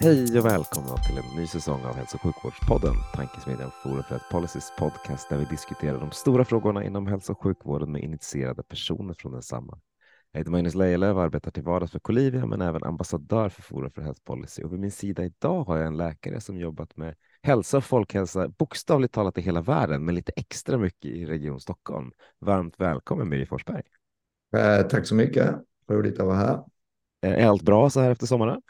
Hej och välkomna till en ny säsong av Hälso och sjukvårdspodden, Tankesmedjan Forum för Health Policies podcast där vi diskuterar de stora frågorna inom hälso och sjukvården med initierade personer från densamma. Jag heter Magnus Lejelöw och arbetar till vardags för Colivia men även ambassadör för Forum för Health Policy och vid min sida idag har jag en läkare som jobbat med hälsa och folkhälsa bokstavligt talat i hela världen men lite extra mycket i Region Stockholm. Varmt välkommen Miri Forsberg. Eh, tack så mycket. Roligt att vara här. Är allt bra så här efter sommaren?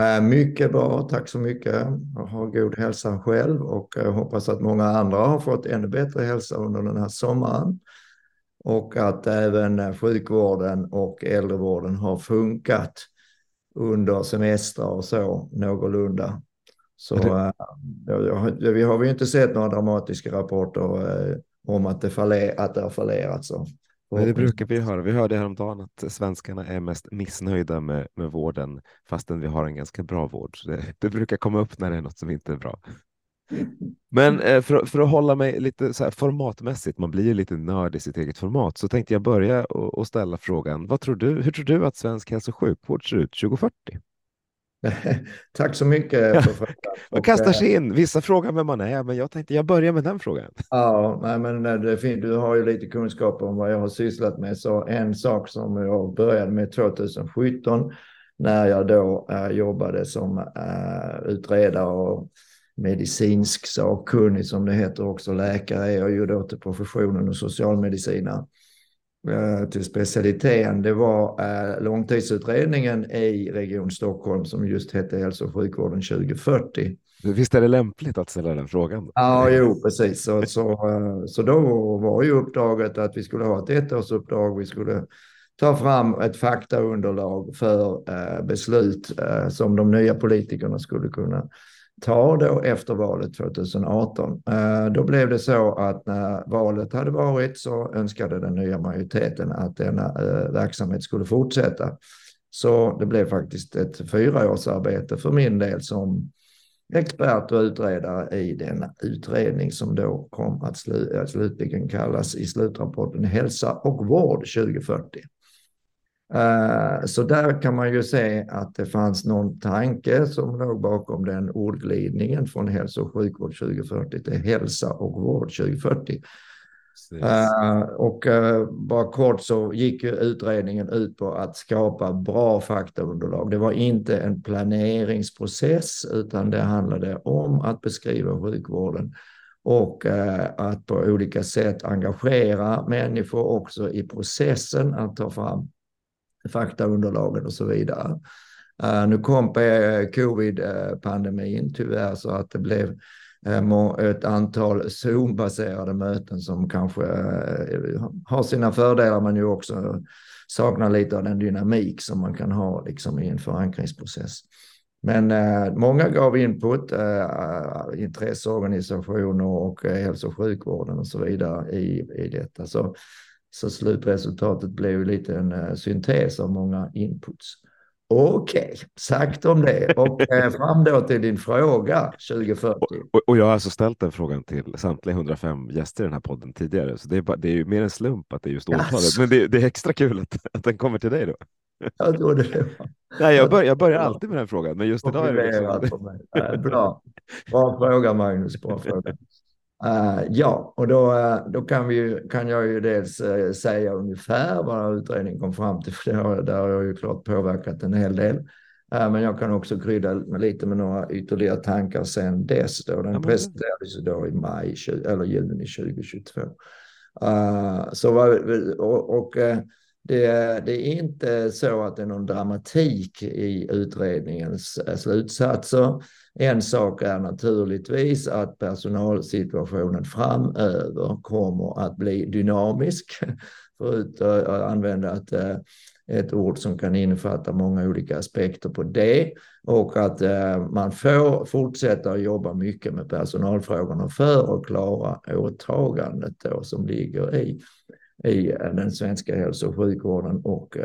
Eh, mycket bra, tack så mycket. Jag har god hälsa själv och jag hoppas att många andra har fått ännu bättre hälsa under den här sommaren. Och att även sjukvården och äldrevården har funkat under semestrar och så någorlunda. Så det... vi har ju inte sett några dramatiska rapporter om att det, faller, att det har fallerat. Så. Men det brukar vi höra. Vi hörde häromdagen att svenskarna är mest missnöjda med, med vården fastän vi har en ganska bra vård. Det, det, brukar komma upp när det är något som inte är bra. Men eh, för, för, att hålla mig lite så här formatmässigt, man blir ju lite nörd i sitt eget format, så tänkte jag börja och, och ställa frågan. Vad tror du, hur tror du att svensk hälso och sjukvård ser ut 2040? Tack så mycket för frågan. Man kastar sig in. Vissa frågar vem man är, men jag tänkte jag börjar med den frågan. Ja, nej, men. Du har ju lite kunskap om vad jag har sysslat med. Så en sak som jag började med 2017 när jag då äh, jobbade som äh, utredare och medicinsk sakkunnig som det heter också. Läkare är jag ju då till professionen och socialmedicinare. Eh, till specialiteten, det var eh, långtidsutredningen i Region Stockholm som just hette Hälso och sjukvården 2040. Visst är det lämpligt att ställa den frågan? Ja, jo, precis. Så, så, eh, så då var ju uppdraget att vi skulle ha ett ettårsuppdrag. Vi skulle ta fram ett faktaunderlag för beslut som de nya politikerna skulle kunna ta då efter valet 2018. Eh, då blev det så att när valet hade varit så önskade den nya majoriteten att denna eh, verksamhet skulle fortsätta. Så det blev faktiskt ett fyraårsarbete för min del som expert och utredare i denna utredning som då kom att slutligen kallas i slutrapporten Hälsa och vård 2040. Eh, så där kan man ju se att det fanns någon tanke som låg bakom den ordglidningen från hälso och sjukvård 2040 till hälsa och vård 2040. Uh, och uh, bara kort så gick ju utredningen ut på att skapa bra faktaunderlag. Det var inte en planeringsprocess utan det handlade om att beskriva sjukvården och uh, att på olika sätt engagera människor också i processen att ta fram faktaunderlagen och så vidare. Uh, nu kom covid-pandemin tyvärr så att det blev eh, ett antal Zoom-baserade möten som kanske eh, har sina fördelar men ju också saknar lite av den dynamik som man kan ha liksom, i en förankringsprocess. Men eh, många gav input, eh, intresseorganisationer och eh, hälso och sjukvården och så vidare i, i detta. Så så slutresultatet blev ju lite en uh, syntes av många inputs. Okej, okay, sagt om det. Och eh, fram då till din fråga 2040. Och, och, jag har alltså ställt den frågan till samtliga 105 gäster i den här podden tidigare, så det är, bara, det är ju mer en slump att det är just årtalet. Yes. Men det, det, är extra kul att, att den kommer till dig då. Jag trodde det var. Nej, jag, bör, jag börjar alltid med den frågan, men just idag är det liksom... Bra. Bra fråga Magnus, bra fråga. Uh, ja, och då, uh, då kan, vi, kan jag ju dels uh, säga ungefär vad utredningen kom fram till, för det har, där har jag ju klart påverkat en hel del. men jag kan också krydda lite med några ytterligare tankar sen dess. Då. Den presenterades då i maj eller juni 2022. så, och, och det, det, är inte så att det är någon dramatik i utredningens slutsatser. En sak är naturligtvis att personalsituationen framöver kommer att bli dynamisk. förut att eh, använda ett, eh, ett ord som kan innefatta många olika aspekter på det och att eh, man får fortsätta att jobba mycket med personalfrågorna för att klara åtagandet då som ligger i, i den svenska hälso och sjukvården och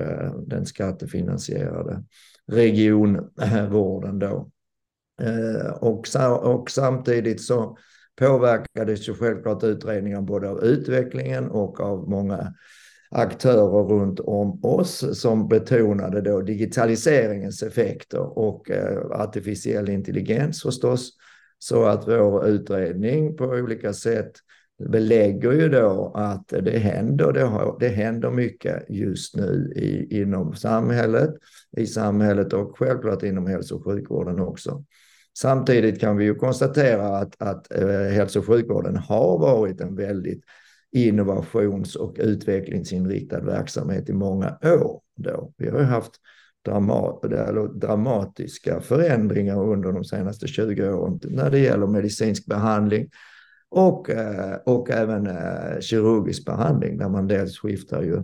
den skattefinansierade regionvården då. Eh, och, och samtidigt så påverkades ju självklart utredningen både av utvecklingen och av många aktörer runt om oss som betonade då digitaliseringens effekter och eh, artificiell intelligens förstås. Så att vår utredning på olika sätt belägger ju då att det händer, det, har, det händer mycket just nu i, inom samhället, i samhället och självklart inom hälso och sjukvården också. Samtidigt kan vi ju konstatera att, att eh, hälso och sjukvården har varit en väldigt innovations och utvecklingsinriktad verksamhet i många år. Då. Vi har haft dramat, dramatiska förändringar under de senaste 20 åren när det gäller medicinsk behandling och, eh, och även eh, kirurgisk behandling där man dels skiftar ju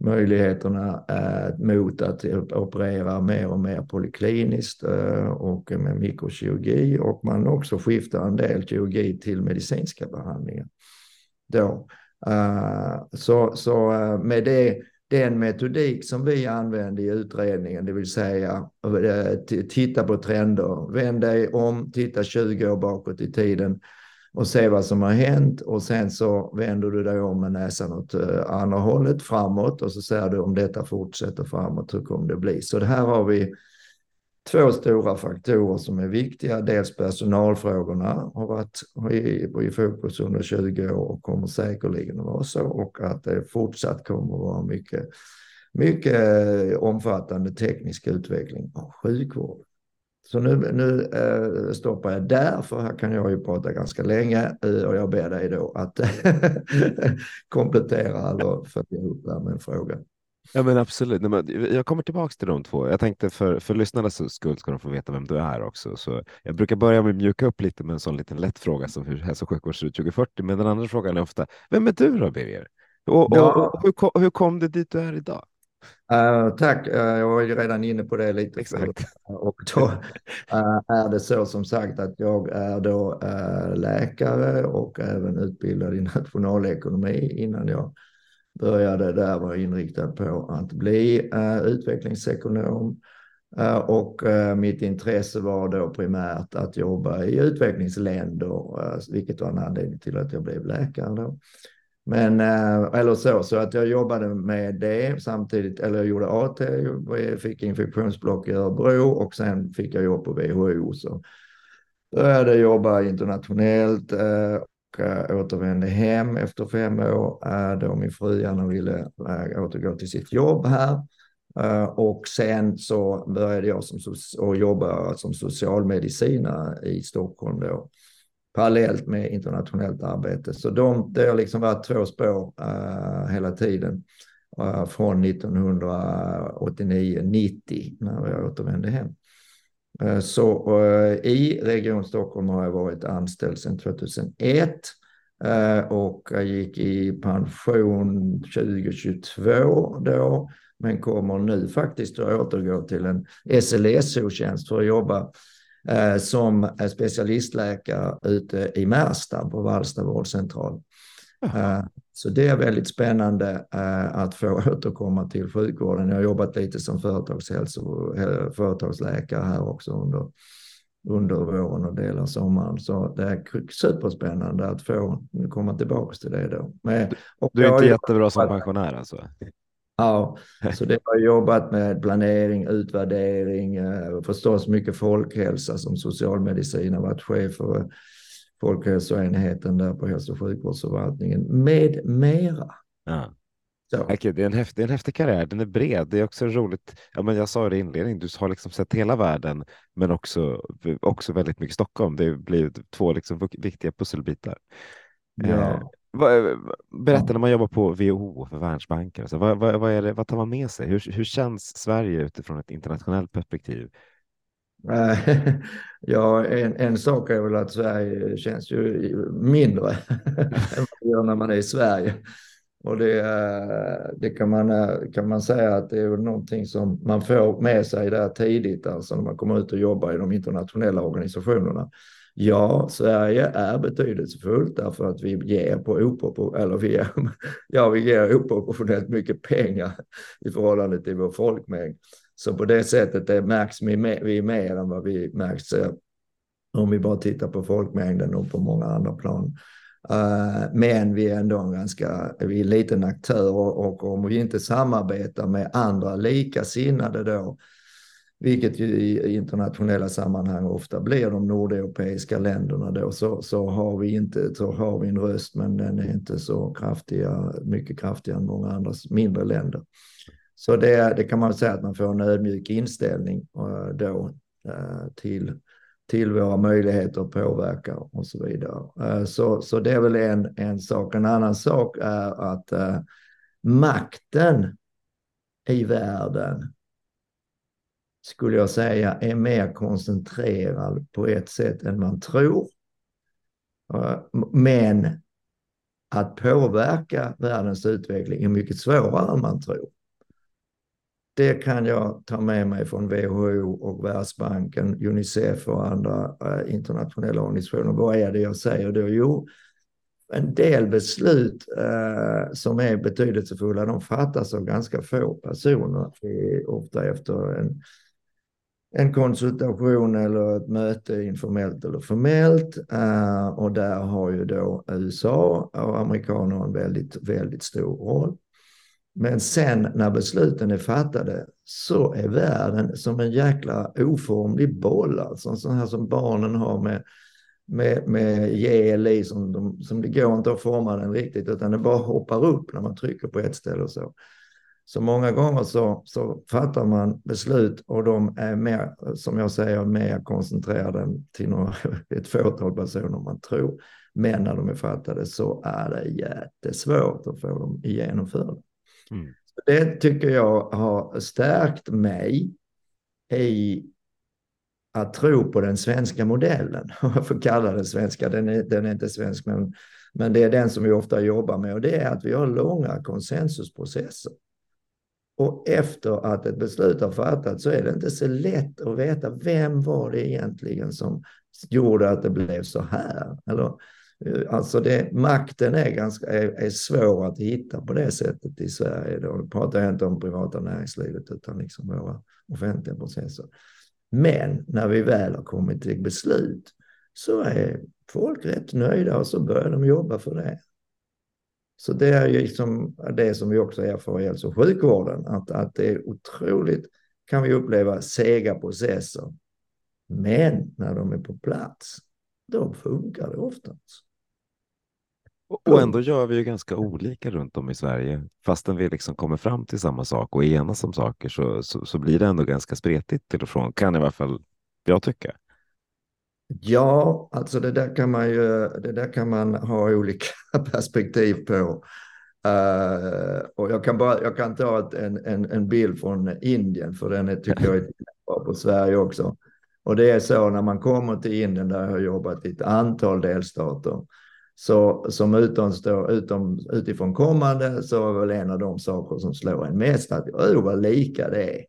möjligheterna eh, mot att operera mer och mer polikliniskt eh, och med mikrokirurgi och man också skiftar en del kirurgi till medicinska behandlingar. Då. Eh, så, så med det, den metodik som vi använde i utredningen, det vill säga titta på trender, vänd dig om, titta 20 år bakåt i tiden och se vad som har hänt och sen så vänder du dig om med näsan åt eh, andra hållet framåt och så ser du om detta fortsätter framåt, hur kommer det bli? Så det här har vi två stora faktorer som är viktiga. Dels personalfrågorna har varit i, i fokus under 20 år och kommer säkerligen att vara så och att det fortsatt kommer att vara mycket, mycket eh, omfattande teknisk utveckling av sjukvården. Så nu, nu äh, stoppar jag där, för här kan jag ju prata ganska länge äh, och jag ber dig då att komplettera eller följa upp där med en fråga. Ja men absolut. Jag kommer tillbaka till de två. Jag tänkte för, för lyssnarnas skull ska de få veta vem du är också. Så jag brukar börja med att mjuka upp lite med en sån liten lätt fråga som hur hälso och sjukvård ser ut 2040. Men den andra frågan är ofta, vem är du då Birger? Och, ja. och, och, hur, kom, hur kom det dit du är idag? Uh, tack, uh, jag var ju redan inne på det lite. Exakt. Och då uh, är det så som sagt att jag är då läkare och även utbildad i nationalekonomi innan jag började där vara inriktad på att bli utvecklingsekonom. Och mitt intresse var då primärt att jobba i utvecklingsländer, vilket var en anledning till att jag blev läkare. Då. Men, eh, eller så, så att jag jobbade med det samtidigt, eller jag gjorde AT, fick infektionsblock i Örebro och sen fick jag jobb på WHO. Så började jobba internationellt eh, och eh, återvände hem efter fem år då min fru gärna ville återgå till sitt jobb här. Och sen så började jag som, och jobba som socialmedicinare i Stockholm då parallellt med internationellt arbete. Så de, det har liksom varit två spår uh, hela tiden uh, från 1989-90 när jag återvände hem. Uh, så i Region Stockholm har jag varit anställd sedan 2001 och jag gick i pension 2022 då men kommer nu faktiskt att återgå till en SLSO-tjänst för att jobba som specialistläkare ute i Märsta på Vallsta vårdcentral. Eh, så det är väldigt spännande eh, att få återkomma till sjukvården. Jag har jobbat lite som företagshälso, företagsläkare här också under, under våren och delar sommaren. Så det är superspännande att få komma tillbaka till det då. Men, du är inte jättebra som pensionär alltså? Ja, så det har jobbat med planering, utvärdering, eh, förstås mycket folkhälsa som socialmedicin, har varit chef för folkhälsoenheten där på hälso och sjukvårdsförvaltningen med mera. Ja. Så. Det, är en häftig, en häftig karriär, den är bred. Det är också roligt. Ja, men jag sa det i inledningen, du har liksom sett hela världen, men också, också väldigt mycket Stockholm. Det blir två liksom viktiga pusselbitar. Ja. Eh, Berätta när man jobbar på WHO för Världsbanken. Alltså, vad, vad, vad, är det, vad tar man med sig? Hur, hur känns Sverige utifrån ett internationellt perspektiv? Ja, en, en sak är väl att Sverige känns ju mindre än vad gör när man är i Sverige. Och det, det kan, man, kan man säga att det är någonting som man får med sig där tidigt, alltså när man kommer ut och jobbar i de internationella organisationerna. Ja, Sverige är betydelsefullt därför att vi ger på eller vi ger, ja, vi ger oproportionellt mycket pengar i förhållande till vår folkmängd. Så på det sättet det märks vi mer, vi mer än vad vi märks eh, om vi bara tittar på folkmängden och på många andra plan. Eh, men vi är ändå en ganska, vi är en liten aktör och om vi inte samarbetar med andra likasinnade då, vilket ju i internationella sammanhang ofta blir de nordeuropeiska länderna då, så, så, har vi inte, så har vi en röst, men den är inte så kraftiga, mycket kraftigare än många andra mindre länder. Så det, det kan man säga att man får en ödmjuk inställning eh, då eh, till till våra möjligheter att påverka och så vidare. Eh, så, så det är väl en, en sak. En annan sak är att makten i världen skulle jag säga är mer koncentrerad på ett sätt än man tror. Eh, men att påverka världens utveckling är mycket svårare än man tror det kan jag ta med mig från WHO och Världsbanken, Unicef och andra eh, internationella organisationer. Vad är det jag säger då? Jo, en del beslut eh, som är betydelsefulla, de fattas av ganska få personer, eh, ofta efter en, en konsultation eller ett möte informellt eller formellt. Eh, och där har ju då USA och amerikaner en väldigt, väldigt stor roll. Men sen när besluten är fattade så är världen som en jäkla oformlig boll, alltså en sån här som barnen har med, med, med gel i som, de, som det går inte att forma den riktigt utan den bara hoppar upp när man trycker på ett ställe och så. Så många gånger så, så fattar man beslut och de är mer, som jag säger, mer koncentrerade till några, ett fåtal personer man tror. Men när de är fattade så är det jättesvårt att få dem genomförda. Mm. Det tycker jag har stärkt mig i att tro på den svenska modellen. Jag får kalla den svenska, den är, den är inte svensk, men, men det är den som vi ofta jobbar med och det är att vi har långa konsensusprocesser. Och efter att ett beslut har fattats så är det inte så lätt att veta vem var det egentligen som gjorde att det blev så här. Eller Alltså det, makten är, ganska, är, är svår att hitta på det sättet i Sverige. Då pratar jag inte om privata näringslivet utan liksom våra offentliga processer. Men när vi väl har kommit till beslut så är folk rätt nöjda och så börjar de jobba för det. Så det är ju liksom det som vi också erfar i hälso och sjukvården, att, att det är otroligt, kan vi uppleva, sega processer. Men när de är på plats, då funkar det oftast. Och ändå gör vi ju ganska olika runt om i Sverige. Fastän vi liksom kommer fram till samma sak och enas om saker så, så, så blir det ändå ganska spretigt till och från, kan i alla fall jag tycka. Ja, alltså det där kan man ju det där kan man ha olika perspektiv på. Uh, och jag kan, bara, jag kan ta ett, en, en, en bild från Indien, för den är, tycker jag är bra på Sverige också. Och det är så när man kommer till Indien, där jag har jobbat i ett antal delstater, så som utomstå, utom, utifrån kommande så var väl en av de saker som slår en mest att oh, vad lika det är.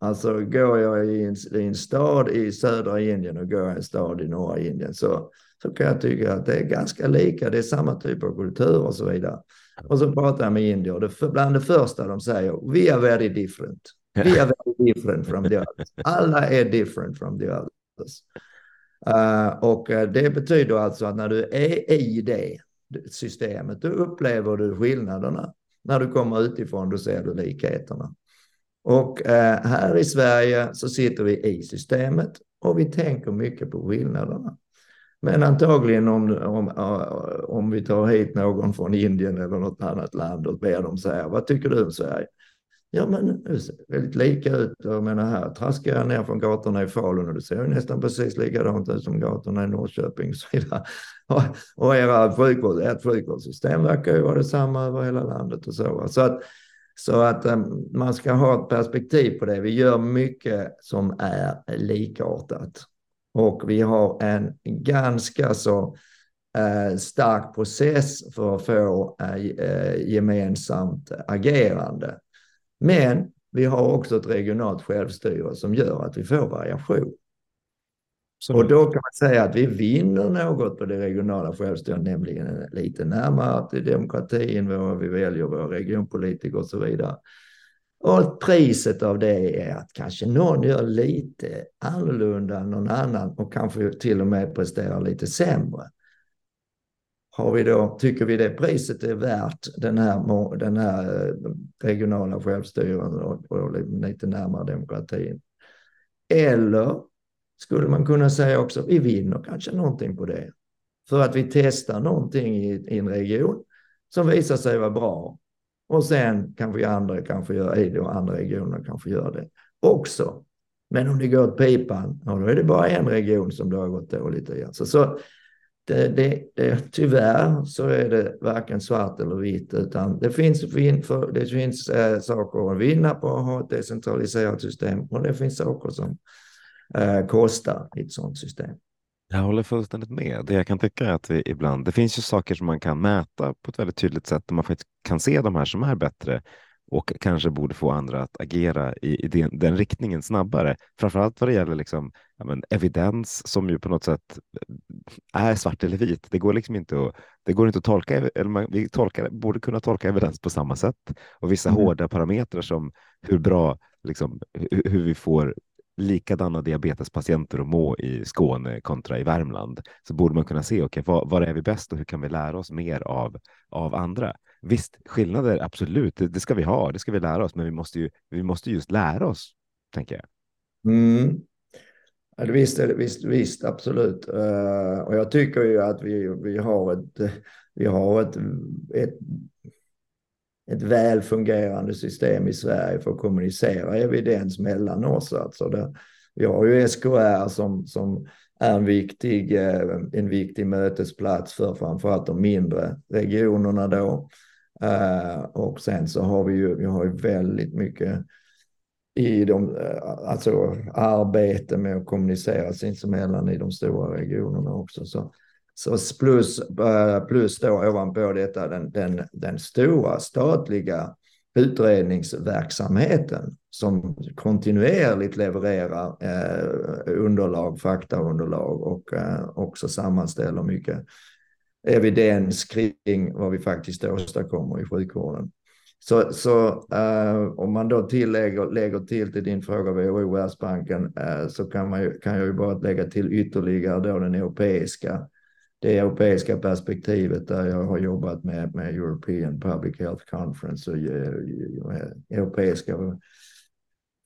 Alltså går jag i en, i en stad i södra Indien och går jag i en stad i norra Indien så, så kan jag tycka att det är ganska lika. Det är samma typ av kultur och så vidare. Och så pratar jag med indier och det, bland det första de säger, we are very different. We are very different from the others. Alla är different from the others. Uh, och uh, det betyder alltså att när du är i det systemet, då upplever du skillnaderna. När du kommer utifrån, då ser du likheterna. Och eh, här i Sverige så sitter vi i systemet och vi tänker mycket på skillnaderna. Men antagligen om, om, eh, om vi tar hit någon från Indien eller något annat land och ber dem säga, vad tycker du om Sverige? Ja, men det ser väldigt lika ut. Jag menar här traskar jag ner från gatorna i Falun och det ser ju nästan precis likadant ut som gatorna i Norrköping. Och, och era sjukvård, ert sjukvårdssystem verkar ju vara detsamma över hela landet och så. Så att, så att eh, man ska ha ett perspektiv på det. Vi gör mycket som är likartat. Och vi har en ganska så eh, stark process för att få eh, gemensamt agerande. Men vi har också ett regionalt självstyre som gör att vi får variation. Så. Och då kan man säga att vi vinner något på det regionala självstyret, nämligen lite närmare till demokratin, vi väljer våra regionpolitiker och så vidare. Och priset av det är att kanske någon gör lite annorlunda än någon annan och kanske till och med presterar lite sämre. Har vi då, tycker vi det priset är värt den här, den här eh, regionala självstyren och, och lite närmare demokratin? Eller skulle man kunna säga också, vi vinner kanske någonting på det. För att vi testar någonting i, i en region som visar sig vara bra. Och sen kanske andra kanske gör det och andra regioner kanske gör det också. Men om det går åt pipan, ja, då är det bara en region som det har gått dåligt i. Alltså, så det, det, det, tyvärr så är det varken svart eller vitt, utan det finns, det finns äh, saker att vinna på att ha ett decentraliserat system och det finns saker som äh, kostar i ett sådant system. Jag håller fullständigt med. Jag kan tycka att vi ibland, det finns ju saker som man kan mäta på ett väldigt tydligt sätt där man faktiskt kan se de här som är bättre och kanske borde få andra att agera i, i den, den, riktningen snabbare. Framförallt vad det gäller liksom, ja, men, evidens som ju på något sätt är svart eller vit. Det går liksom inte att, det går inte att tolka, eller man, vi tolkar, borde kunna tolka evidens på samma sätt. Och vissa mm. hårda parametrar som hur bra, liksom, hur, hur vi får likadana diabetespatienter att må i Skåne kontra i Värmland så borde man kunna se okay, var, var är vi bäst och hur kan vi lära oss mer av, av andra. Visst, skillnader, absolut, det, det, ska vi ha, det ska vi lära oss, men vi måste ju, vi måste just lära oss, tänker jag. Mm. Ja, visst, visst, visst, absolut. Uh, och jag tycker ju att vi, vi har ett, vi har ett, ett, ett väl fungerande system i Sverige för att kommunicera evidens mellan oss. Alltså det, vi har ju SKR som, som är en viktig, eh, en viktig mötesplats för framförallt de mindre regionerna då. Eh, och sen så har vi ju, vi har ju väldigt mycket i de, eh, alltså arbete med att kommunicera sinsemellan i de stora regionerna också. Så, så plus, eh, plus då ovanpå detta den, den, den stora statliga utredningsverksamheten som kontinuerligt levererar eh, underlag, faktaunderlag och eh, också sammanställer mycket evidens kring vad vi faktiskt åstadkommer i sjukvården. Så, så eh, om man då tillägger, lägger till till din fråga WHO Världsbanken eh, så kan, man ju, kan jag ju bara lägga till ytterligare då den europeiska, det europeiska perspektivet där jag har jobbat med, med European Public Health Conference och eh, europeiska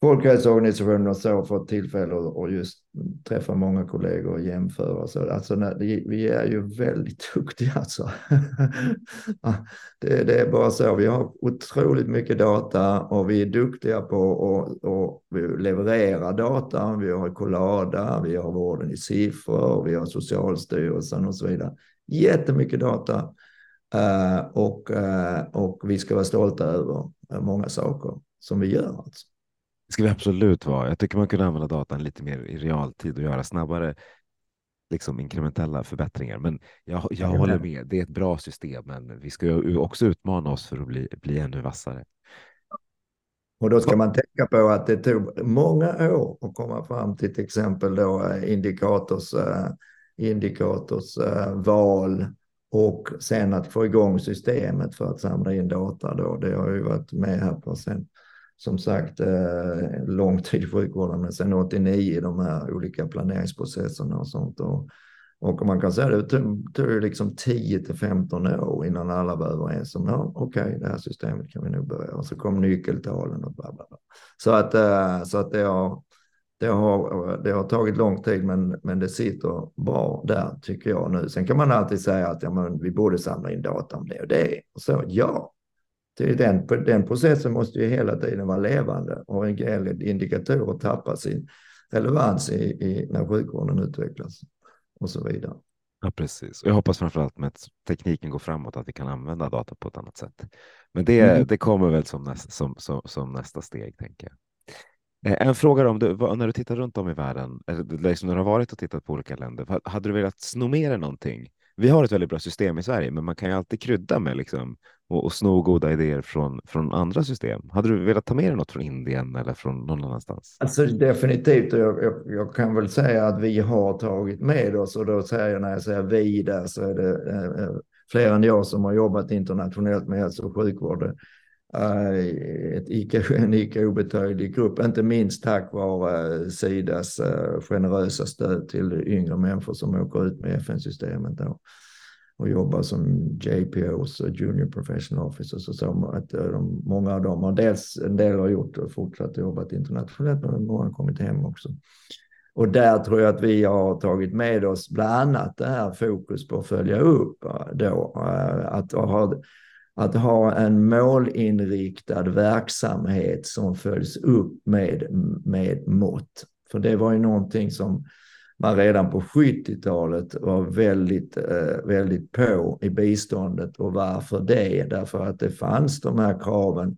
Folkhälsoorganisationen och så fått tillfälle att just träffa många kollegor och jämföra. Så alltså, vi är ju väldigt duktiga alltså. det, det, är bara så. Vi har otroligt mycket data och vi är duktiga på att leverera data. Vi har Collada, vi har vården i siffror, vi har Socialstyrelsen och så vidare. Jättemycket data. Uh, och, uh, och vi ska vara stolta över många saker som vi gör. Alltså. Det ska vi absolut vara. Jag tycker man kunde använda datan lite mer i realtid och göra snabbare liksom inkrementella förbättringar. Men jag, jag håller med. Det är ett bra system, men vi ska ju också utmana oss för att bli, bli ännu vassare. Och då ska man tänka på att det tog många år att komma fram till till exempel då eh, indikators, uh, indikators uh, val och sen att få igång systemet för att samla in data. Då. Det har ju varit med här på sen som sagt eh, lång tid i sjukvården, men sen 89 de här olika planeringsprocesserna och sånt. Och, och man kan säga att det tog, liksom 10 till 15 år innan alla var överens om ja, okej, okay, det här systemet kan vi nog börja. Och så kom nyckeltalen och bla bla bla. Så att, eh, så att det, har, det, har, det har tagit lång tid, men, men det sitter bra där tycker jag nu. Sen kan man alltid säga att ja, men vi borde samla in data om det och det. Och så, ja, det den, den processen måste ju hela tiden vara levande och indikatorer tappar sin relevans i, i, när sjukvården utvecklas och så vidare. Ja, precis. Jag hoppas framför allt med att tekniken går framåt att vi kan använda data på ett annat sätt. Men det, mm. det kommer väl som, näst, som, som, som, nästa steg, tänker jag. Eh, en fråga om du, när du tittar runt om i världen, liksom när du har varit och tittat på olika länder, hade du velat sno med dig någonting vi har ett väldigt bra system i Sverige, men man kan ju alltid krydda med liksom och, och sno goda idéer från, från andra system. Hade du velat ta med dig något från Indien eller från någon annanstans? Alltså definitivt, jag, jag, jag kan väl säga att vi har tagit med oss och då säger jag när jag säger vi där så är det eh, eh fler än jag som har jobbat internationellt med hälso och sjukvård. Eh, ett icke, en icke obetydlig grupp, inte minst tack vare eh, Sidas eh, generösa stöd till yngre människor som åker ut med FN-systemet och jobbar som JPOs och Junior Professional Officers och så. Att de, många av dem har dels, en del har gjort och fortsatt jobbat internationellt, men många har kommit hem också. Och där tror jag att vi har tagit med oss bland annat det här fokus på att följa upp då, att ha, att ha en målinriktad verksamhet som följs upp med, med mått. För det var ju någonting som man redan på 70-talet var väldigt, eh, väldigt på i biståndet. Och varför det? Därför att det fanns de här kraven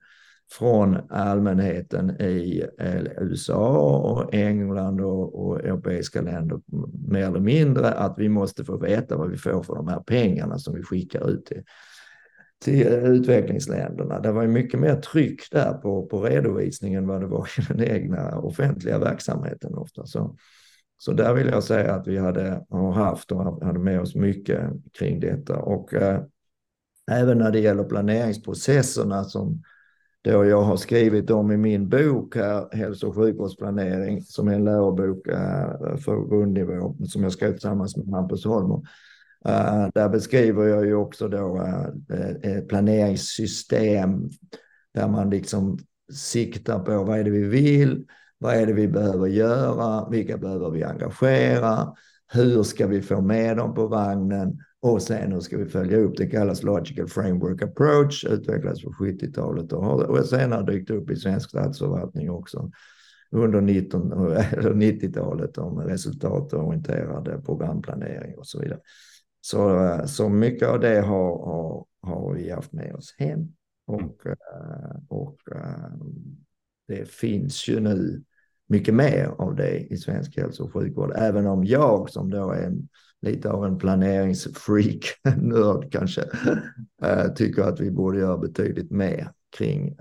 från allmänheten i eh, USA och England och, och europeiska länder mer eller mindre att vi måste få veta vad vi får för de här pengarna som vi skickar ut till, till utvecklingsländerna. Det var ju mycket mer tryck där på, på redovisningen vad det var i den egna offentliga verksamheten ofta. Så, så där vill jag säga att vi hade, har haft och hade med oss mycket kring detta. Och eh, även när det gäller planeringsprocesserna som då jag har skrivit om i min bok här, Hälso och sjukvårdsplanering, som är en lärobok eh, för grundnivå som jag skrev tillsammans med Hampus Holmer. Uh, där beskriver jag ju också då uh, ett planeringssystem där man liksom siktar på vad är det vi vill, vad är det vi behöver göra? Vilka behöver vi engagera? Hur ska vi få med dem på vagnen? Och sen hur ska vi följa upp? Det kallas Logical Framework Approach, utvecklades på 70-talet och har senare dykt upp i svensk statsförvaltning också under 90-talet om resultatorienterad programplanering och så vidare. Så, så mycket av det har, har, har vi haft med oss hem. Och, eh, och eh, det finns ju nu mycket mer av det i svensk hälso och sjukvård. Även om jag som då är en, lite av en planeringsfreak, nörd kanske, äh, tycker att vi borde göra betydligt mer kring,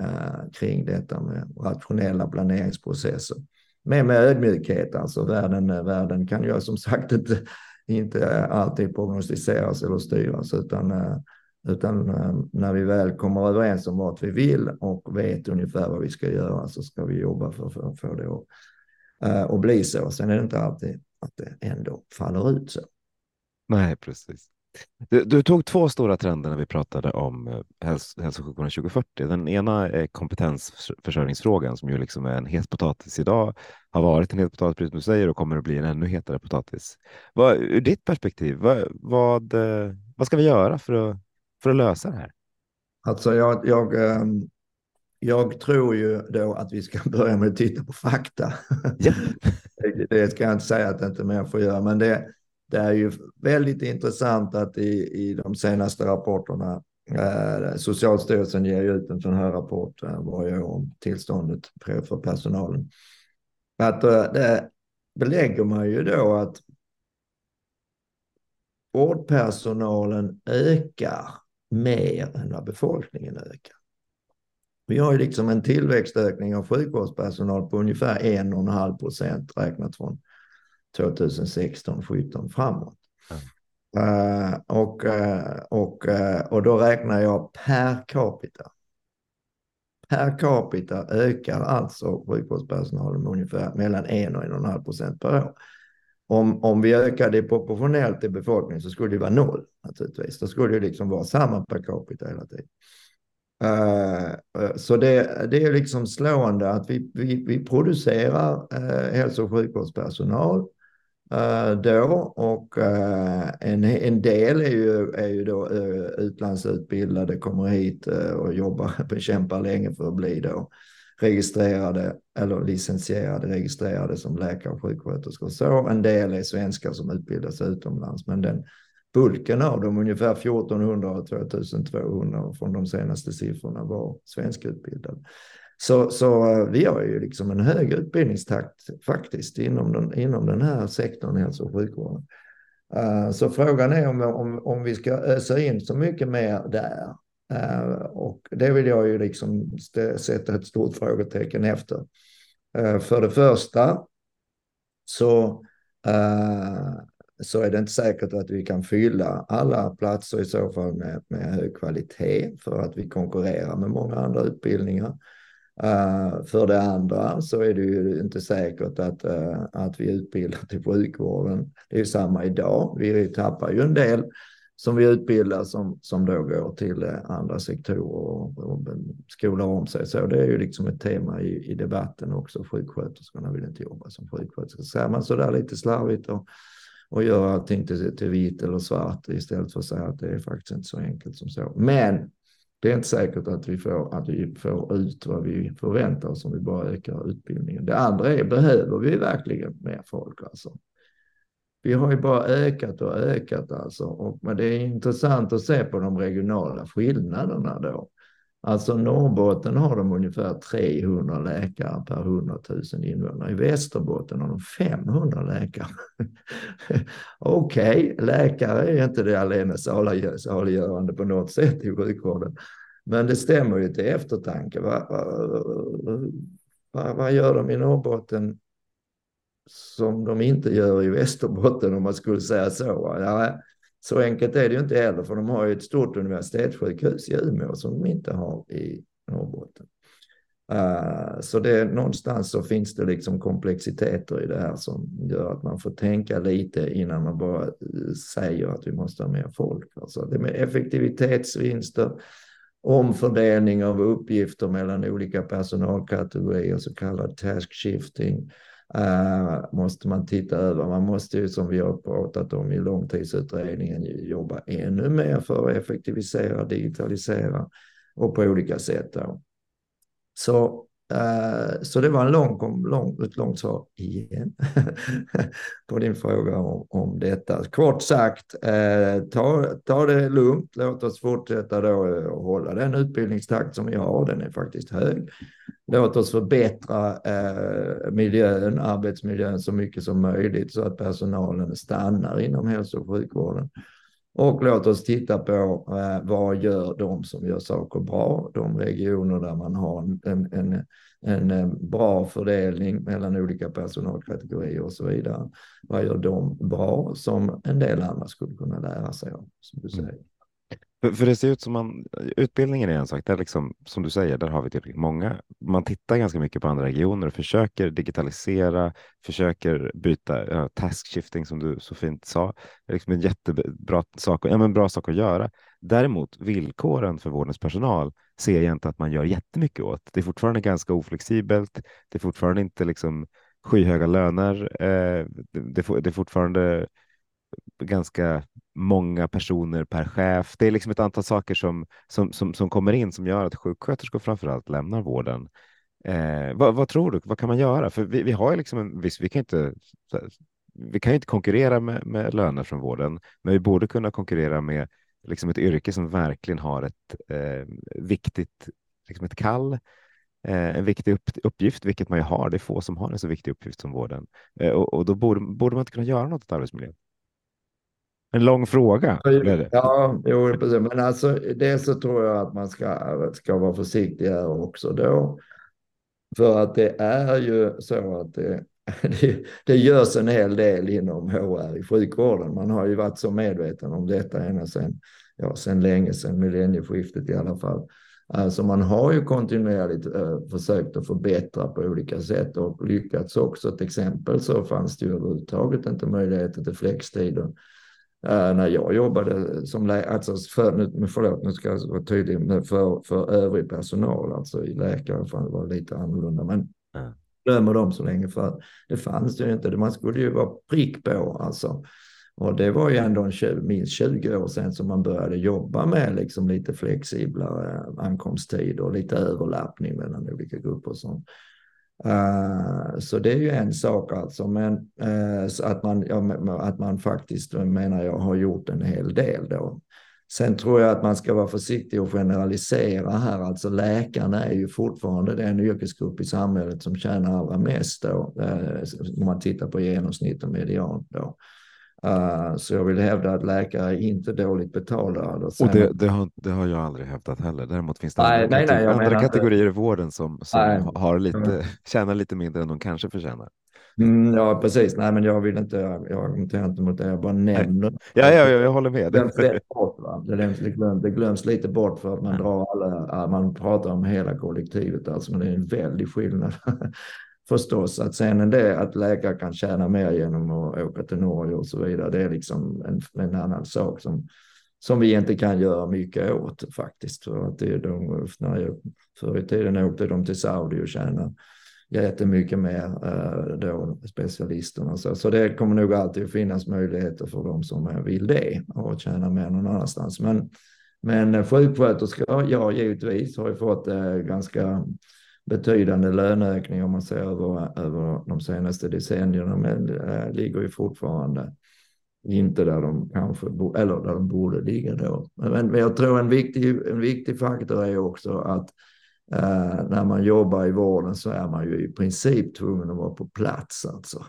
kring detta med rationella planeringsprocesser. Men med ödmjukhet, alltså världen, världen kan ju som sagt inte, inte alltid prognostiseras eller styras, utan eh, utan eh, när vi väl kommer överens om vad vi vill och vet ungefär vad vi ska göra så ska vi jobba för, för att få det att eh, bli så. Sen är det inte alltid att det ändå faller ut så. Nej, precis. Du, du, tog två stora trender när vi pratade om eh, häls hälso och sjukvården 2040. Den ena är kompetensförsörjningsfrågan som ju liksom är en het potatis idag, har varit en het potatis precis som du säger och kommer att bli en ännu hetare potatis. Vad, ur ditt perspektiv, vad, vad, vad ska vi göra för att för att lösa det här? Alltså jag, jag, ehm, jag tror ju då att vi ska börja med att titta på fakta. Yep. det ska jag inte säga att inte mer får göra, men det, det är ju väldigt intressant att i, i de senaste rapporterna eh, Socialstyrelsen ger ut en sån här rapport eh, varje år om tillståndet för personalen. Att eh, det belägger man ju då att vårdpersonalen ökar mer än vad befolkningen ökar. Vi har ju liksom en tillväxtökning av sjukvårdspersonal på ungefär 1,5 procent räknat från 2016, 17 framåt. Mm. Uh, och, uh, och, uh, och då räknar jag per capita. Per capita ökar alltså sjukvårdspersonalen med ungefär mellan 1 och 1,5 procent per år. Om, om vi ökar det proportionellt till befolkningen så skulle det vara noll naturligtvis. Då skulle det liksom vara samma per capita hela tiden. Så det, det är liksom slående att vi, vi, vi producerar hälso och sjukvårdspersonal Eh, då och eh, en, en del är ju, är ju då eh, utlandsutbildade, kommer hit och jobbar, bekämpar länge för att bli då registrerade eller licensierade, registrerade som läkare och sjuksköterskor. Så en del är svenskar som utbildas utomlands, men den bulken av dem, ungefär 1400 och 2200 från de senaste siffrorna var svenskutbildade. Så, så eh, vi har ju liksom en hög utbildningstakt faktiskt inom den, inom den här sektorn, hälso och sjukvården. Uh, så frågan är om, om, om vi ska ösa in så mycket mer där. Uh, och det vill jag ju liksom sätta ett stort frågetecken efter. Uh, för det första så så är det inte säkert att vi kan fylla alla platser i så fall med, med hög kvalitet för att vi konkurrerar med många andra utbildningar. Uh, för det andra så är det ju inte säkert att, uh, att vi utbildar till sjukvården. Det är ju samma idag. Vi tappar ju en del som vi utbildar som, som då går till eh, andra sektorer och, och skolar om sig. Så det är ju liksom ett tema i, i debatten också. Sjuksköterskorna vill inte jobba som sjuksköterskor. Säger man sådär lite slarvigt och och gör allting till, till vitt eller svart istället för att säga att det är faktiskt inte så enkelt som så. Men det är inte säkert att vi får, att vi får ut vad vi förväntar oss om vi bara ökar utbildningen. Det andra är, behöver vi verkligen mer folk alltså? Vi har ju bara ökat och ökat alltså. Och, men det är intressant att se på de regionala skillnaderna då. Alltså Norrbotten har de ungefär 300 läkare per 100 000 invånare. I Västerbotten har de 500 läkare. Okej, okay, läkare är inte det allena saliggörande på något sätt i sjukvården. Men det stämmer ju till eftertanke. Vad, vad, vad gör de i Norrbotten som de inte gör i Västerbotten om man skulle säga så? Ja, så enkelt är det ju inte heller, för de har ju ett stort universitetssjukhus i Umeå som de inte har i Norrbotten. Uh, så det någonstans så finns det liksom komplexiteter i det här som gör att man får tänka lite innan man bara eh, säger att vi måste ha mer folk. Alltså det med effektivitetsvinster, omfördelning av uppgifter mellan olika personalkategorier, så kallad task shifting, Uh, måste man titta över. Man måste ju som vi har pratat om i långtidsutredningen jobba ännu mer för att effektivisera, digitalisera och på olika sätt. Då. Så Eh, så det var en lång, lång, ett långt svar igen på din fråga om, om detta. Kort sagt, eh, ta, ta det lugnt. Låt oss fortsätta då och hålla den utbildningstakt som vi har. Den är faktiskt hög. Låt oss förbättra eh, miljön, arbetsmiljön så mycket som möjligt så att personalen stannar inom hälso och sjukvården. Och låt oss titta på eh, vad gör de som gör saker bra, de regioner där man har en, en, en, en bra fördelning mellan olika personalkategorier och så vidare. Vad gör de bra som en del andra skulle kunna lära sig av, som du mm. säger. För, för, det ser ut som man, utbildningen är en sak, där liksom, som du säger, där har vi tillräckligt många. Man tittar ganska mycket på andra regioner och försöker digitalisera, försöker byta ja, task shifting som du så fint sa. Det är liksom en jättebra sak, ja, men bra sak att göra. Däremot villkoren för vårdens personal ser jag inte att man gör jättemycket åt. Det är fortfarande ganska oflexibelt. Det är fortfarande inte liksom skyhöga löner. Eh, det, det, det är fortfarande ganska många personer per chef. Det är liksom ett antal saker som, som, som, som kommer in som gör att sjuksköterskor framför allt lämnar vården. Eh, vad, vad, tror du? Vad kan man göra? För vi, vi har ju liksom en viss, vi kan inte vi kan inte konkurrera med, med löner från vården, men vi borde kunna konkurrera med liksom ett yrke som verkligen har ett eh, viktigt, liksom ett kall, eh, en viktig upp, uppgift, vilket man ju har. Det är få som har en så viktig uppgift som vården eh, och, och, då borde, borde man inte kunna göra något åt arbetsmiljön. En lång fråga. Ja, jo, precis. Men alltså, dels så tror jag att man ska, ska vara försiktig här också då. För att det är ju så att det, det, det görs en hel del inom HR i sjukvården. Man har ju varit så medveten om detta ända sedan, ja, sedan länge, sedan millennieskiftet i alla fall. Alltså man har ju kontinuerligt äh, försökt att förbättra på olika sätt och lyckats också. Till exempel så fanns det ju överhuvudtaget inte möjligheter till flextider när jag jobbade som läkare, alltså för, nu, förlåt, nu ska jag vara tydlig, för, för övrig personal, alltså i läkare för det var lite annorlunda, men mm. glömmer dem så länge för det fanns det ju inte, man skulle ju vara prick på alltså. Och det var ju ändå en 20, minst 20 år sedan som man började jobba med liksom lite flexiblare ankomsttid och lite överlappning mellan olika grupper. Och sånt. Uh, så det är ju en sak alltså, men uh, att, man, ja, att man faktiskt eh, menar jag har gjort en hel del då. Sen tror jag att man ska vara försiktig och generalisera här. Alltså läkarna är ju fortfarande den yrkesgrupp i samhället som tjänar allra mest då, uh, om man tittar på genomsnitt och median då. Uh, så jag vill hävda att läkare är inte dåligt betalda. Och det, det, har, det har jag aldrig hävdat heller. Däremot finns det nej, andra, nej, nej, andra kategorier i vården som, som har lite, tjänar lite mindre än de kanske förtjänar. Mm, ja, precis. Nej, men jag vill inte, jag argumenterar inte mot det, jag bara nämner. Ja, ja, ja, jag håller med. Det glöms, bort? Det, glöms, det, glöms, det glöms lite bort för att man drar alla, man pratar om hela kollektivet, alltså, men det är en väldig skillnad. Förstås att sen det att läkare kan tjäna mer genom att åka till Norge och så vidare, det är liksom en, en annan sak som, som vi inte kan göra mycket åt faktiskt. För att det är de, när jag, förr i tiden åkte de till Saudi och tjänade jättemycket mer eh, då specialisterna. Så, så det kommer nog alltid att finnas möjligheter för de som vill det och tjäna mer någon annanstans. Men, men eh, sjuksköterskor, ja givetvis har ju fått eh, ganska betydande löneökning om man ser över, över de senaste decennierna, men äh, ligger ju fortfarande inte där de kanske eller där de borde ligga då. Men jag tror en viktig, en viktig faktor är också att äh, när man jobbar i vården så är man ju i princip tvungen att vara på plats alltså.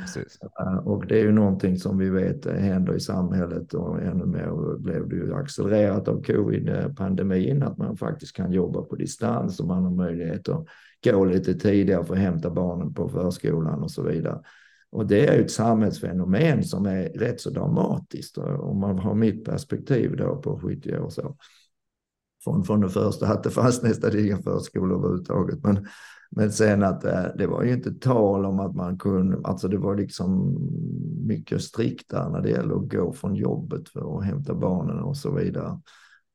Precis. Eh, och det är ju någonting som vi vet händer i samhället och ännu mer blev det ju accelererat av covid-pandemin, att man faktiskt kan jobba på distans och man har möjlighet att gå lite tidigare för att hämta barnen på förskolan och så vidare. Och det är ju ett samhällsfenomen som är rätt så dramatiskt eh, om man har mitt perspektiv då på 70 år så. Från, från det första att det fanns nästan inga förskolor överhuvudtaget. Men men sen att eh, det var ju inte tal om att man kunde, alltså det var liksom mycket striktare när det gäller att gå från jobbet för att hämta barnen och så vidare.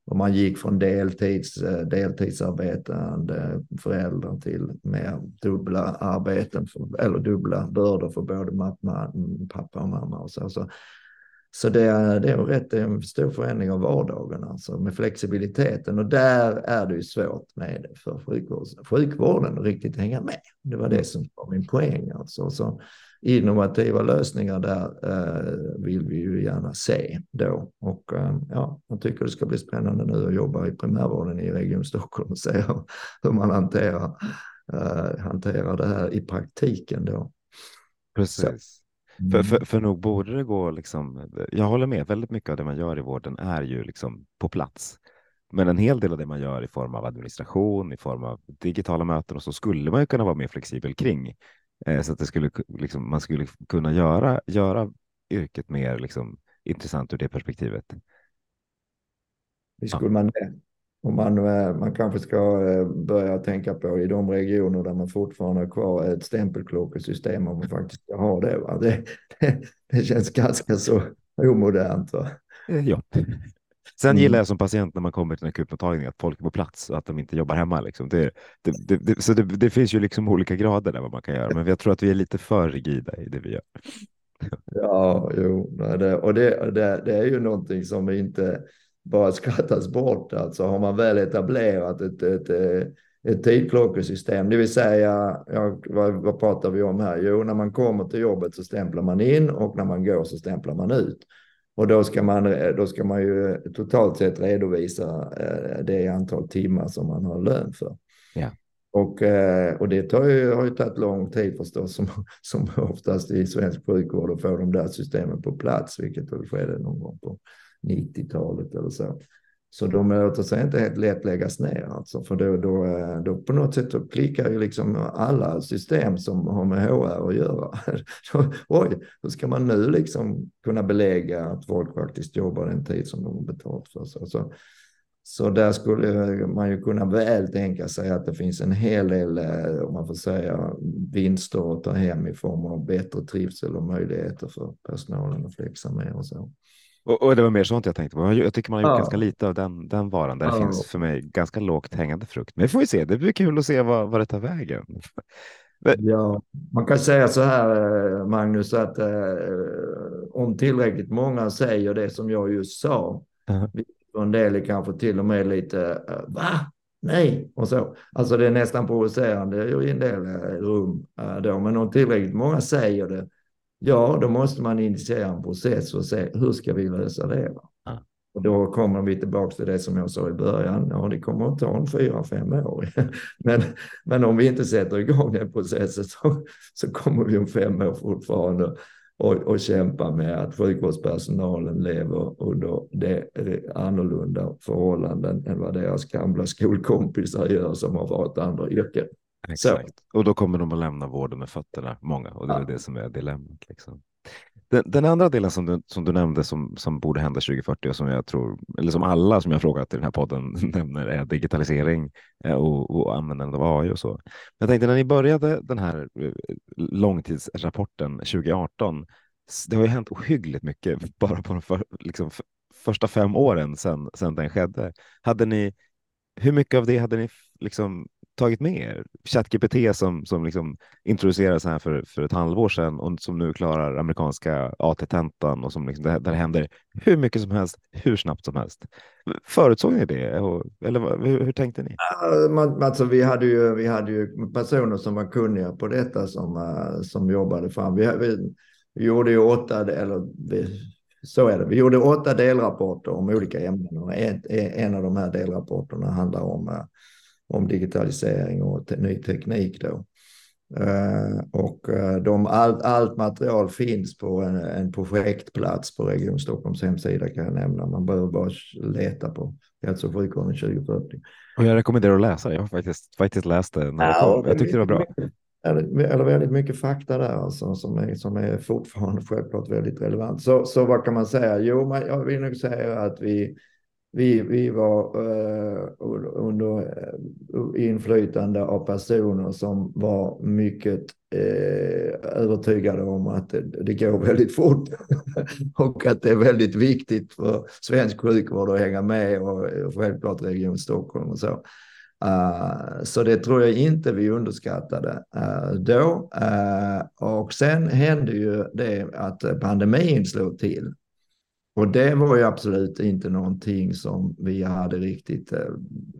Och man gick från deltids, eh, deltidsarbetande föräldrar till mer dubbla arbeten, för, eller dubbla bördor för både mamma, pappa och mamma. Och så. så så det är, det är rätt en stor förändring av vardagen, alltså med flexibiliteten. Och där är det ju svård med det för sjukvården, sjukvården att riktigt hänga med. Det var det som var min poäng. Alltså. Så innovativa lösningar där eh, vill vi ju gärna se då. Och eh, ja, jag tycker det ska bli spännande nu att jobba i primärvården i Region Stockholm och se hur, hur man hanterar, eh, hanterar det här i praktiken då. Precis. Så. För, för, mm. för nog borde det gå liksom. Jag håller med. Väldigt mycket av det man gör i vården är ju liksom på plats. Men en hel del av det man gör i form av administration, i form av digitala möten och så skulle man ju kunna vara mer flexibel kring eh, så att det skulle liksom, man skulle kunna göra, göra yrket mer liksom, intressant ur det perspektivet. Visst skulle ja. man det. Och man, eh, man kanske ska eh, börja tänka på i de regioner där man fortfarande har kvar ett stämpelklockesystem om man faktiskt ska ha det. Det, det, det känns ganska så omodernt. Va? Eh, ja. Sen gillar jag som patient när man kommer till en akutmottagning att folk är på plats och att de inte jobbar hemma. Liksom. Det, det, det, så det, finns ju liksom olika grader där vad man kan göra, men jag tror att vi är lite för rigida i det vi gör. Ja, jo, och det, det, det är ju någonting som vi inte bara skrattas bort. Alltså har man väl etablerat ett, ett, ett tidklockesystem, det vill säga, ja, vad, vad pratar vi om här? Jo, när man kommer till jobbet så stämplar man in och när man går så stämplar man ut. Och då ska man, då ska man ju totalt sett redovisa eh, det antal timmar som man har lön för. Ja. Och, eh, och det tar ju, har ju tagit lång tid förstås, som, som oftast i svensk sjukvård, att få de där systemen på plats, vilket väl skedde någon gång på 90-talet eller så. Så de låter sig inte helt lätt läggas ner alltså, för då, då, eh, då på något sätt då klickar ju liksom alla system som har med HR att göra. Oj, hur ska man nu liksom kunna belägga att folk faktiskt jobbar den tid som de har betalt för? Så, så, så där skulle man ju kunna väl tänka sig att det finns en hel del, eh, om man får säga, vinster att ta hem i form av bättre trivsel och möjligheter för personalen att flexa med och så. Och, och, det var mer sånt jag tänkte på. Jag tycker man har gjort ja. ganska lite av den, den varan. Där ja. det finns för mig ganska lågt hängande frukt. Men vi får ju se. Det blir kul att se vad, vad det tar vägen. Ja, man kan säga så här, eh, Magnus, att eh, om tillräckligt många säger det som jag just sa, uh -huh. en del är kanske till och med lite, eh, va? Nej, och så. Alltså det är nästan provocerande i en del eh, rum då, men om tillräckligt många säger det Ja, då måste man initiera en process och se hur ska vi lösa det. Ja. Och då kommer vi tillbaka till det som jag sa i början. Ja, det kommer att ta en fyra, fem år. men, men om vi inte sätter igång den processen så, så kommer vi om fem år fortfarande och, och kämpa med att sjukvårdspersonalen lever under det annorlunda förhållanden än vad deras gamla skolkompisar gör som har varit andra yrken. Exakt. Så. Och då kommer de att lämna vården med fötterna, många, och det är ja. det som är dilemmat. Liksom. Den, den, andra delen som du, som du nämnde som, som borde hända 2040 och som jag tror, eller som alla som jag frågat i den här podden nämner är digitalisering eh, och, och användandet av AI och så. Jag tänkte när ni började den här eh, långtidsrapporten 2018, det har ju hänt ohyggligt mycket bara på de för, liksom, första fem åren sedan, sedan den skedde. Hade ni, hur mycket av det hade ni liksom tagit med er? ChatGPT som, som liksom introducerades här för, för ett halvår sedan och som nu klarar amerikanska AT-tentan och som liksom, där, det händer hur mycket som helst, hur snabbt som helst. Förutsåg ni det? Eller hur, hur tänkte ni? Alltså, vi, hade ju, vi hade ju personer som var kunniga på detta som, eh, som jobbade fram. Vi, vi, vi gjorde ju åtta, eller vi, så är det. Vi gjorde åtta delrapporter om olika ämnen och en, en av de här delrapporterna handlar om eh, om digitalisering och ny teknik då. Uh, och uh, de, all, allt material finns på en, en, projektplats på Region Stockholms hemsida kan jag nämna. Man behöver bara leta på hälso och sjukvården 2040. Och jag rekommenderar att läsa. Jag har faktiskt, faktiskt läst det när det kom. Jag tyckte det var bra. Eller väldigt mycket fakta där alltså, som, är, som är fortfarande självklart väldigt relevant. Så, så vad kan man säga? Jo, man, jag vill nog säga att vi vi, vi var eh, under eh, inflytande av personer som var mycket eh, övertygade om att det, det går väldigt fort och att det är väldigt viktigt för svensk sjukvård att hänga med och, och självklart Region Stockholm och så. Uh, så det tror jag inte vi underskattade uh, då. Uh, och sen hände ju det att pandemin slog till. Och det var ju absolut inte någonting som vi hade riktigt eh,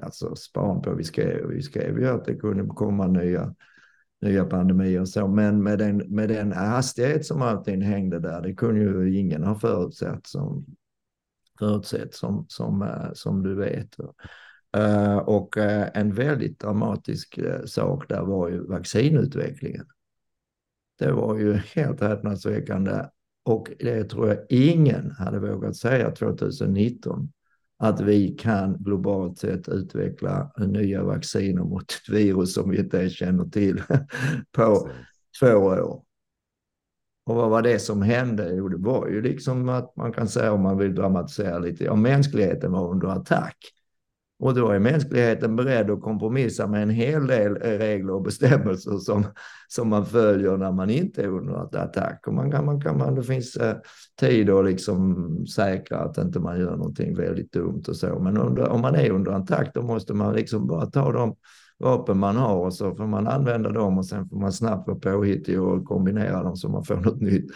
alltså span på. Vi skrev, vi skrev ju att det kunde komma nya, nya pandemier och så, men med den, med den hastighet som allting hängde där, det kunde ju ingen ha förutsett som, förutsett som, som, eh, som du vet. Eh, och en väldigt dramatisk sak där var ju vaccinutvecklingen. Det var ju helt häpnadsväckande och det tror jag ingen hade vågat säga 2019 att vi kan globalt sett utveckla nya vacciner mot ett virus som vi inte känner till på två år. Och vad var det som hände? Jo, det var ju liksom att man kan säga om man vill dramatisera lite, ja, mänskligheten var under attack. Och då är mänskligheten beredd att kompromissa med en hel del regler och bestämmelser som, som man följer när man inte är under attack. Och man kan, man kan, man, det finns eh, tid att liksom säkra att inte man gör någonting väldigt dumt och så. Men under, om man är under attack då måste man liksom bara ta de vapen man har och så får man använda dem och sen får man snabbt vara påhittig och kombinera dem så man får något nytt.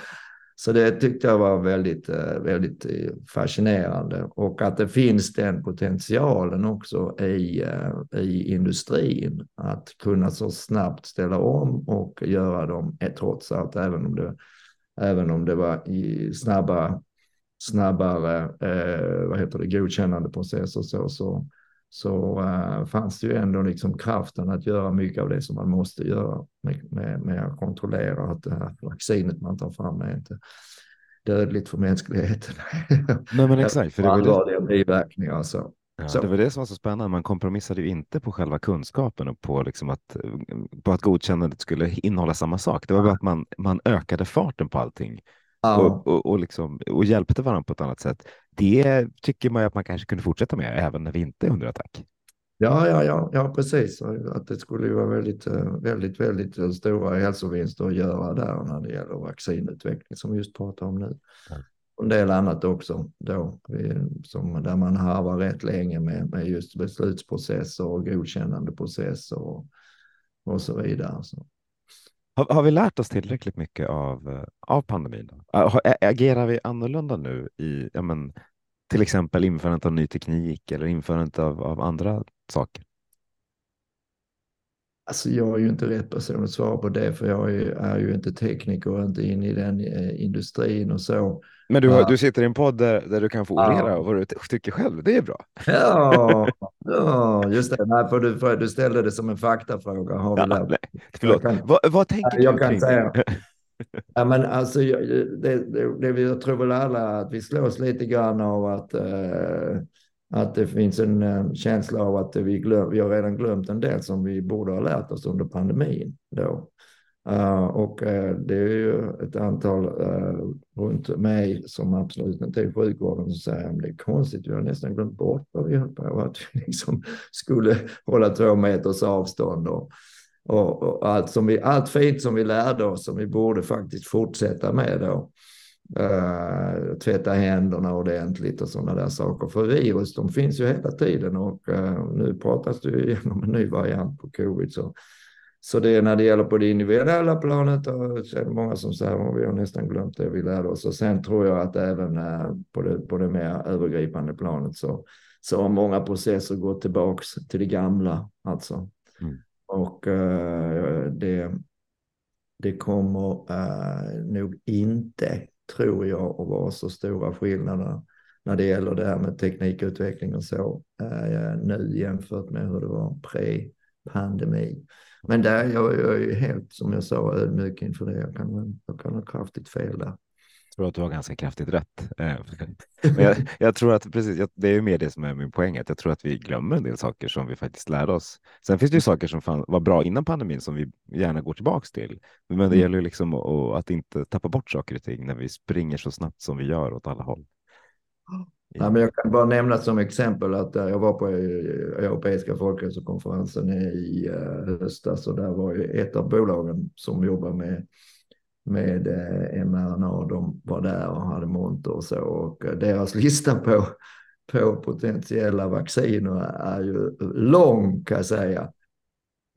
Så det tyckte jag var väldigt, eh, väldigt eh, fascinerande. Och att det finns den potentialen också i, eh, i industrin. Att kunna så snabbt ställa om och göra dem trots allt, även om det, även om det var i snabba, snabbare eh, vad heter det, godkännande processer så, så så uh, fanns det ju ändå liksom kraften att göra mycket av det som man måste göra med, med, med att kontrollera att det här vaccinet man tar fram är inte dödligt för mänskligheten. Nej, men exakt. För det var allvarliga biverkningar. Så. Ja, så. Det var det som var så spännande. Man kompromissade ju inte på själva kunskapen och på, liksom att, på att godkännandet skulle innehålla samma sak. Det var bara att man, man ökade farten på allting ja. och, och, och, liksom, och hjälpte varandra på ett annat sätt. Det tycker man att man kanske kunde fortsätta med även när vi inte är under attack. Ja, ja, ja, ja, precis. Att det skulle ju vara väldigt, väldigt, väldigt stora hälsovinster att göra där när det gäller vaccinutveckling som vi just pratar om nu. Och en del annat också då, som, där man harvar rätt länge med, med just beslutsprocesser och godkännandeprocesser och, och så vidare. Så. Har, har, vi lärt oss tillräckligt mycket av, eh, av pandemin? Agerar vi annorlunda nu i ja, men, till exempel införandet av ny teknik eller införandet av, av andra saker? Alltså jag är ju inte rätt person att svara på det för jag är, är ju inte tekniker och inte inne i den eh, industrin och så. Men du, har, du sitter i en podd där, där du kan få orera ja. vad du tycker själv. Det är bra. Ja, ja just det. Nej, för du, för du ställde det som en faktafråga. Har ja, nej, förlåt. Kan, vad, vad tänker jag du kan kring säga, Ja, men alltså, det, det, det, jag tror väl alla att vi slås lite grann av att, uh, att det finns en uh, känsla av att vi, glöm, vi har redan glömt en del som vi borde ha lärt oss under pandemin. Då. Uh, och uh, det är ju ett antal uh, runt mig som absolut inte är i sjukvården som säger att det är konstigt, vi har nästan glömt bort vad vi höll på att vi liksom skulle hålla två meters avstånd och, och, och, allt, som vi, allt fint som vi lärde oss som vi borde faktiskt fortsätta med då. Uh, tvätta händerna ordentligt och sådana där saker. För virus, de finns ju hela tiden och uh, nu pratas det ju om en ny variant på covid. Så så det är när det gäller på det individuella planet och så är det många som säger att vi har nästan glömt det vi lärde oss. Och sen tror jag att även eh, på det, på det mer övergripande planet så, så har många processer gått tillbaks till det gamla. Alltså. Mm. Och uh, det, det kommer uh, nog inte, tror jag, att vara så stora skillnader när det gäller det här med teknikutveckling och så uh, nu jämfört med hur det var pre-pandemi. Men där, jag, jag är helt, som jag sa, ödmjuk inför det. Jag kan, jag kan ha kraftigt fel där. Jag tror att du har ganska kraftigt rätt. Eh, men jag, jag tror att precis, det är ju mer det som är min poäng, att jag tror att vi glömmer en del saker som vi faktiskt lärde oss. Sen finns det ju saker som fan, var bra innan pandemin som vi gärna går tillbaks till. Men det mm. gäller ju liksom att, att inte tappa bort saker och ting när vi springer så snabbt som vi gör åt alla håll. Ja, men jag kan bara nämna som exempel att eh, jag var på eh, Europeiska folkhälsokonferensen i eh, höstas och där var ju ett av bolagen som jobbar med, med mRNA. De var där och hade monter och så och deras lista på, på potentiella vacciner är ju lång kan jag säga.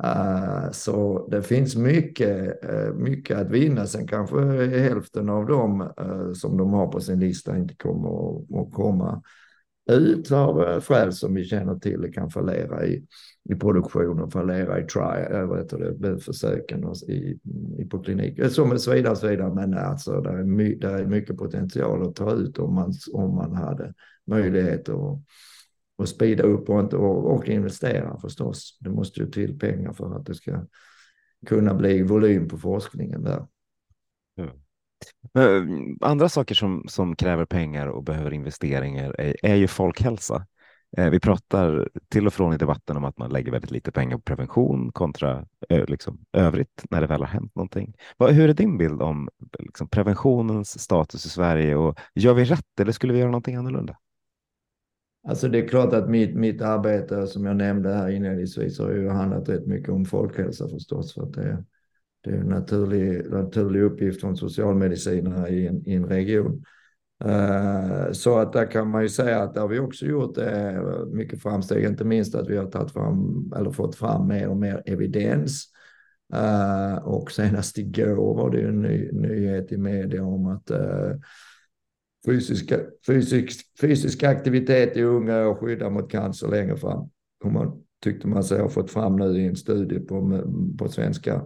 Uh, så det finns mycket, uh, mycket att vinna. Sen kanske hälften av dem uh, som de har på sin lista inte kommer att komma ut av skäl som vi känner till. Det kan fallera i, i produktionen, fallera i try, vet du, försöken och i, i, på klinik. Så, så vidare, så vidare. Men alltså, det är, my, är mycket potential att ta ut om man, om man hade möjlighet att och sprida upp och, och, och, investera förstås. Det måste ju till pengar för att det ska kunna bli volym på forskningen där. Mm. Andra saker som, som kräver pengar och behöver investeringar är, är ju folkhälsa. Eh, vi pratar till och från i debatten om att man lägger väldigt lite pengar på prevention kontra eh, liksom, övrigt när det väl har hänt någonting. Hur är din bild om liksom, preventionens status i Sverige och gör vi rätt eller skulle vi göra någonting annorlunda? Alltså det är klart att mitt, mitt arbete som jag nämnde här inledningsvis har ju handlat rätt mycket om folkhälsa förstås. För att det, det är en naturlig, naturlig uppgift från socialmedicinerna i en, i en region. Uh, så att där kan man ju säga att där har vi också gjort uh, mycket framsteg, inte minst att vi har tagit fram eller fått fram mer och mer evidens. Uh, och senast igår var det en ny, nyhet i media om att fysiska, fysisk, fysisk aktivitet i unga år skyddar mot cancer längre fram. Man tyckte man sig ha fått fram nu i en studie på, på svenska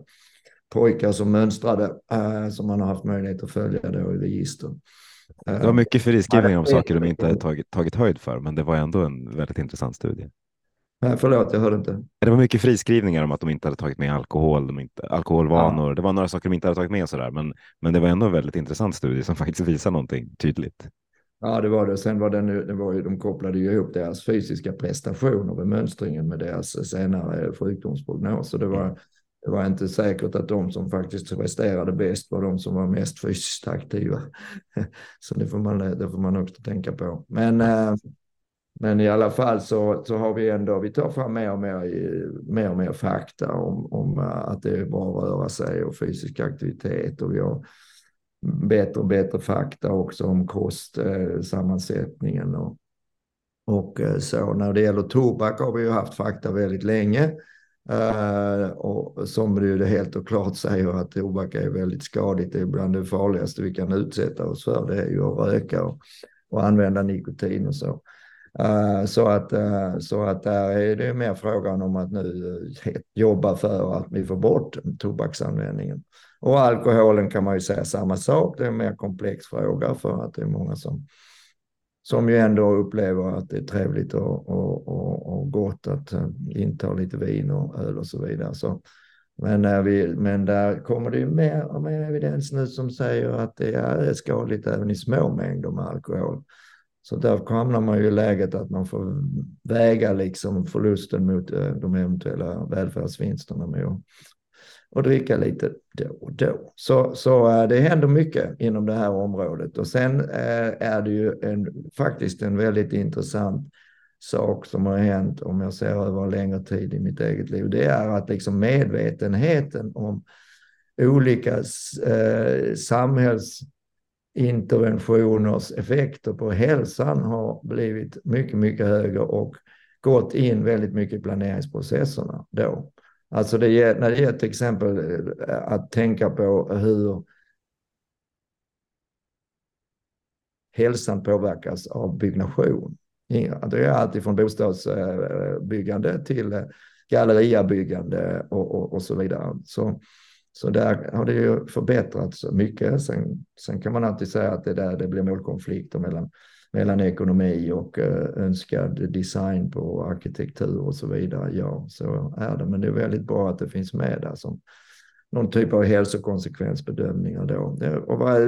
pojkar som mönstrade, äh, som man har haft möjlighet att följa då i register. Det var mycket friskrivningar om saker de inte hade tagit, tagit höjd för, men det var ändå en väldigt intressant studie. Nej, förlåt, jag hörde inte. Det var mycket friskrivningar om att de inte hade tagit med alkohol, de inte, alkoholvanor. Ja. Det var några saker de inte hade tagit med sådär, men, men det var ändå en väldigt intressant studie som faktiskt visar någonting tydligt. Ja, det var det. Sen var det, nu, det var ju, de kopplade ju ihop deras fysiska prestationer vid mönstringen med deras senare sjukdomsprognoser. Det var, det var inte säkert att de som faktiskt presterade bäst var de som var mest fysiskt aktiva. Så det får man, det får man också tänka på. Men eh, men i alla fall så, så har vi ändå, vi tar fram mer och mer, mer, och mer fakta om, om eh, att det är bra att röra sig och fysisk aktivitet och vi har bättre och bättre fakta också om kostsammansättningen och, och eh, så. När det gäller tobak har vi ju haft fakta väldigt länge. Eh, och som det helt och klart säger att tobak är väldigt skadligt. Det är bland det farligaste vi kan utsätta oss för. Det är ju att röka och, och använda nikotin och så. Eh, så att, eh, så att där är det mer frågan om att nu eh, jobba för att vi får bort tobaksanvändningen. Och alkoholen kan man ju säga samma sak. Det är en mer komplex fråga för att det är många som, som ju ändå upplever att det är trevligt och, och, och, och gott att inta lite vin och öl och så vidare. Så, Men, vi, men där kommer det ju mer och mer evidens nu som säger att det är skadligt även i små mängder med alkohol. Så där hamnar man ju i läget att man får väga liksom förlusten mot eh, de eventuella välfärdsvinsterna med att och dricka lite då och då. Så, så eh, det händer mycket inom det här området. Och sen eh, är det ju en, faktiskt en väldigt intressant sak som har hänt om jag ser över en längre tid i mitt eget liv. Det är att liksom medvetenheten om olika samhälls interventioners effekter på hälsan har blivit mycket, mycket högre och gått in väldigt mycket i planeringsprocesserna då. Alltså det ger, när det gäller till exempel eh, att tänka på hur hälsan påverkas av byggnation. Det är allt från bostadsbyggande till eh, galleriabyggande och, och, och så vidare. Så, så där har det ju förbättrats mycket. Sen, sen kan man alltid säga att det är där det blir målkonflikter mellan mellan ekonomi och eh, önskad design på arkitektur och så vidare. Ja, så är det. Men det är väldigt bra att det finns med där som någon typ av hälsokonsekvensbedömningar då. Det, och vad,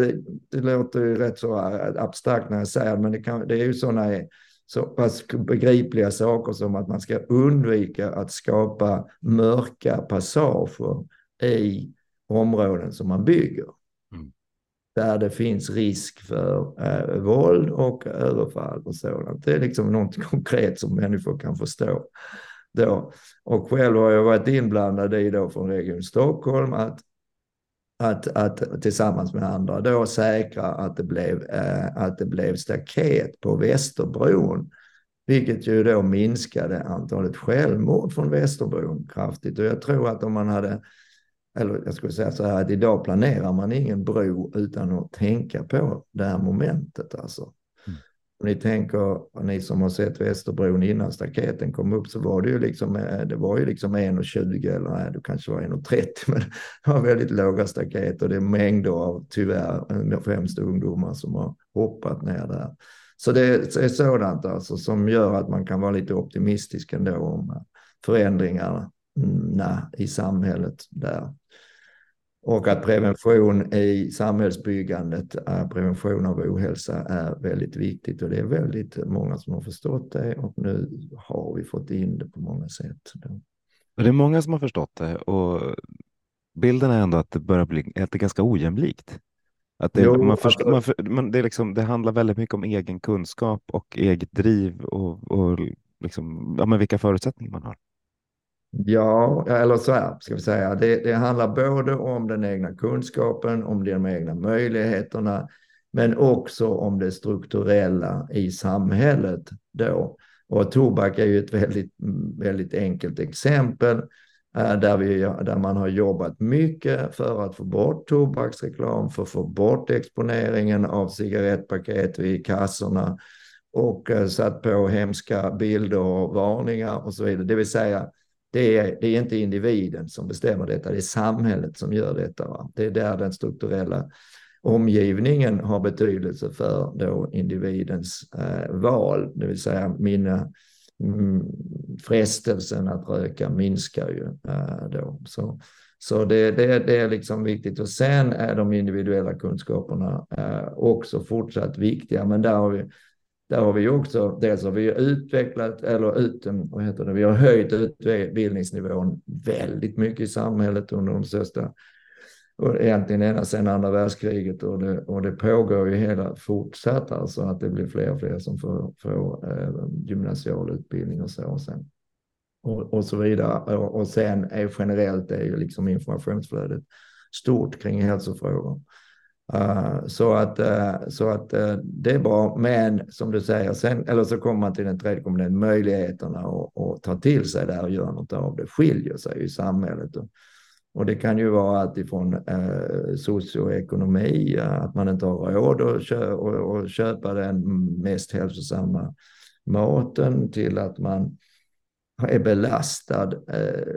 det låter ju rätt så abstrakt när jag säger det, men det, kan, det är ju sådana så pass begripliga saker som att man ska undvika att skapa mörka passager i områden som man bygger där det finns risk för eh, våld och överfall och sådant. Det är liksom något konkret som människor kan förstå. Då. Och själv har jag varit inblandad i då från Region Stockholm att, att, att tillsammans med andra då säkra att det blev, eh, att det blev staket på Västerbron. Vilket ju då minskade antalet självmord från Västerbron kraftigt. Och jag tror att om man hade eller jag skulle säga så här att idag planerar man ingen bro utan att tänka på det här momentet alltså. Mm. Om ni tänker, ni som har sett Västerbron innan staketen kom upp så var det ju liksom, eh, det var ju liksom 1,20 eller nej, det kanske var 1,30 men det var väldigt låga staket och det är mängder av tyvärr eh, främst ungdomar som har hoppat ner där. Så det är sådant alltså som gör att man kan vara lite optimistisk ändå om eh, förändringarna i samhället där. Och att prevention i samhällsbyggandet, eh, prevention av ohälsa är väldigt viktigt och det är väldigt många som har förstått det och nu har vi fått in det på många sätt. Det är många som har förstått det och bilden är ändå att det börjar bli att det är ganska ojämlikt. Att det, jo, man förstår, för, man, det, är liksom, det handlar väldigt mycket om egen kunskap och eget driv och, och liksom, ja, men vilka förutsättningar man har. Ja, eller så här ska vi säga. Det, det handlar både om den egna kunskapen, om de egna möjligheterna, men också om det strukturella i samhället då. Och tobak är ju ett väldigt, väldigt enkelt exempel eh, där, vi, där man har jobbat mycket för att få bort tobaksreklam, för att få bort exponeringen av cigarettpaket vid kassorna och eh, satt på hemska bilder och varningar och så vidare. Det vill säga det är, det är inte individen som bestämmer detta, det är samhället som gör detta. Va? Det är där den strukturella omgivningen har betydelse för då individens eh, val, det vill säga mina mm, frestelsen att röka minskar ju eh, då. Så, så det, det, det, är liksom viktigt och sen är de individuella kunskaperna eh, också fortsatt viktiga, men där har vi där har vi också, dels har vi utvecklat, eller ut, eh, vad heter det, vi har höjt utbildningsnivån väldigt mycket i samhället under de största, och egentligen ända sedan andra världskriget och det, och det pågår ju hela fortsatt alltså att det blir fler och fler som får, får eh, gymnasial utbildning och så och sen och, och så vidare. Och, och sen är generellt är ju liksom informationsflödet stort kring hälsofrågor. Uh, så att, uh, så att uh, det är bra, men som du säger, sen, eller så kommer man till den tredje komponenten, möjligheterna att ta till sig det här och göra något av det skiljer sig i samhället. Och, och det kan ju vara allt ifrån eh, socioekonomi, att man inte har råd att kö och, och köpa den mest hälsosamma maten till att man är belastad eh,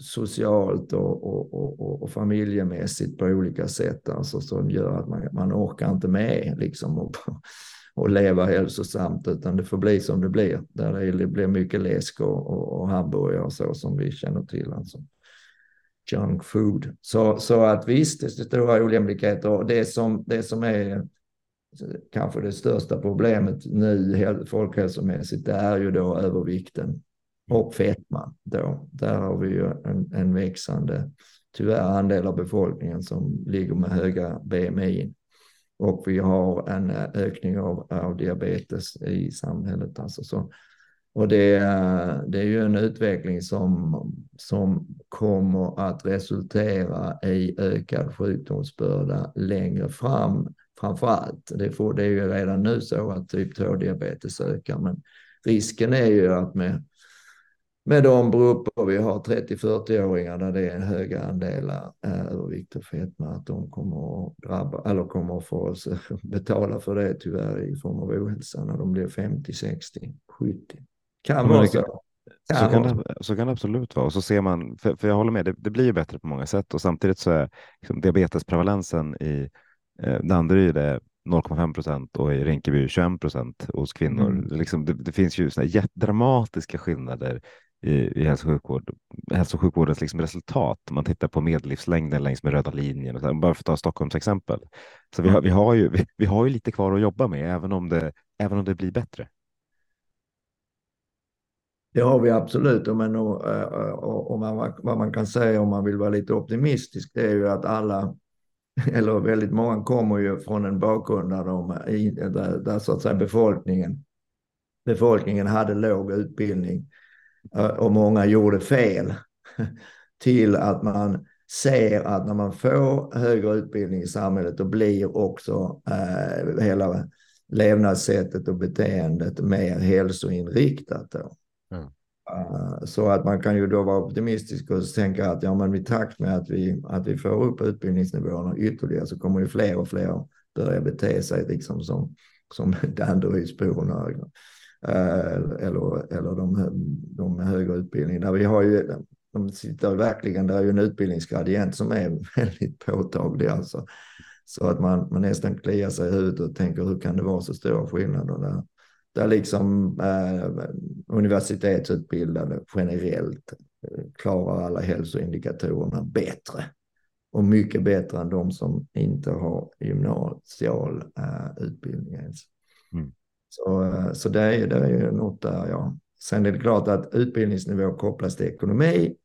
socialt och, och, och, och, familjemässigt på olika sätt. Alltså, som gör att man, man orkar inte med liksom, och, och leva hälsosamt utan det får bli som det blir. Där det blir mycket läsk och, och, och hamburgare och så som vi känner till. Alltså. junk food. Så, så att visst, det är stora ojämlikheter och det som, det som är kanske det största problemet nu folkhälsomässigt, det är ju då övervikten och fetma. Då. Där har vi ju en, en växande, tyvärr, andel av befolkningen som ligger med höga BMI. Och vi har en ökning av, av diabetes i samhället. Alltså. Så, och det, det är ju en utveckling som, som kommer att resultera i ökad sjukdomsbörda längre fram. Framför allt, det, får, det är ju redan nu så att typ 2-diabetes ökar, men risken är ju att med, med de grupper vi har, 30-40-åringar, där det är höga andelar övervikt och fetma, att de kommer att drabba, eller kommer att få betala för det tyvärr i form av ohälsa när de blir 50, 60, 70. Kan vara så. Kan så, kan det, så kan det absolut vara. Och så ser man, för, för jag håller med, det, det, blir ju bättre på många sätt och samtidigt så är liksom, diabetesprevalensen i eh, Danderyd 0,5 procent och i Rinkeby 21 procent hos kvinnor. Mm. Det, liksom, det, det, finns ju såna dramatiska skillnader i, i hälso och sjukvård, hälso och sjukvårdens liksom resultat. Man tittar på medellivslängden längs med röda linjen, och så, bara för att ta Stockholms exempel. Så vi har, vi har, ju, vi, vi har ju lite kvar att jobba med, även om det, även om det blir bättre. Det har vi absolut. Men och, och, och man, vad man kan säga om man vill vara lite optimistisk, det är ju att alla, eller väldigt många kommer ju från en bakgrund där, de, där, där så att säga befolkningen, befolkningen hade låg utbildning och många gjorde fel till att man ser att när man får högre utbildning i samhället då blir också eh, hela levnadssättet och beteendet mer hälsoinriktat. Då. Mm. Så att man kan ju då vara optimistisk och tänka att ja, men i takt med att vi, att vi får upp utbildningsnivåerna ytterligare så kommer ju fler och fler börja bete sig liksom som, som Danderydsborna eh, Eh, eller, eller de, de med högre utbildning. Där vi har ju, de sitter verkligen, det är ju en utbildningsgradient som är väldigt påtaglig alltså. Så att man, man nästan kliar sig i huvudet och tänker hur kan det vara så stora skillnader där? där liksom eh, universitetsutbildade generellt eh, klarar alla hälsoindikatorerna bättre och mycket bättre än de som inte har gymnasial eh, utbildning ens. Mm. Så, eh, så det, är, det är ju något där, ja. Sen är det klart att utbildningsnivå kopplas till ekonomi.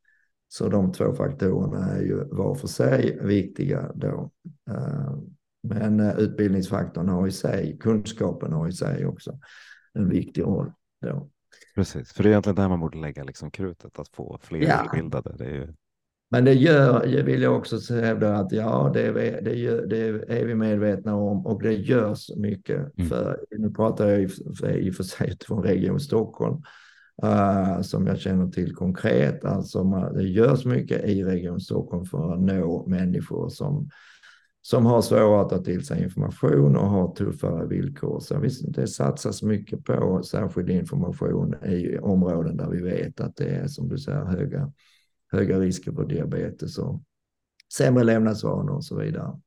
Så de två faktorerna är ju var för sig viktiga då. Eh, men utbildningsfaktorn har i sig, kunskapen har i sig också en viktig roll. Då. Precis, för det är egentligen där man borde lägga liksom krutet, att få fler ja. utbildade. Det är ju... Men det gör, jag vill jag också hävda att ja, det är, det, det är vi medvetna om och det görs mycket. Mm. För, nu pratar jag i, för, i och för sig från Region Stockholm, uh, som jag känner till konkret. Alltså man, det görs mycket i Region Stockholm för att nå människor som som har svårare att ta till sig information och har tuffare villkor. Så visst, det satsas mycket på särskild information i områden där vi vet att det är som du säger höga, höga risker för diabetes och sämre levnadsvanor och så vidare.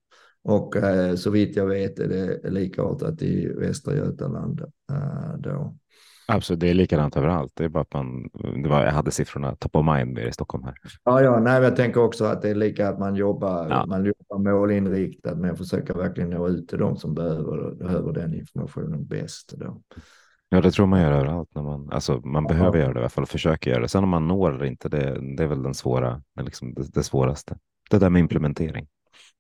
Och eh, så vitt jag vet är det likartat i Västra Götaland eh, då. Absolut, det är likadant överallt. Det är bara att man, det var, jag hade siffrorna top of mind i Stockholm här. Ja, ja, nej, jag tänker också att det är lika att man jobbar, ja. man jobbar målinriktat med att försöka verkligen nå ut till de som behöver, behöver den informationen bäst. Då. Ja, det tror man gör överallt. När man, alltså, man behöver göra det i alla fall och försöka göra det. Sen om man når eller inte, det, det är väl den svåra, liksom det, det svåraste. Det där med implementering.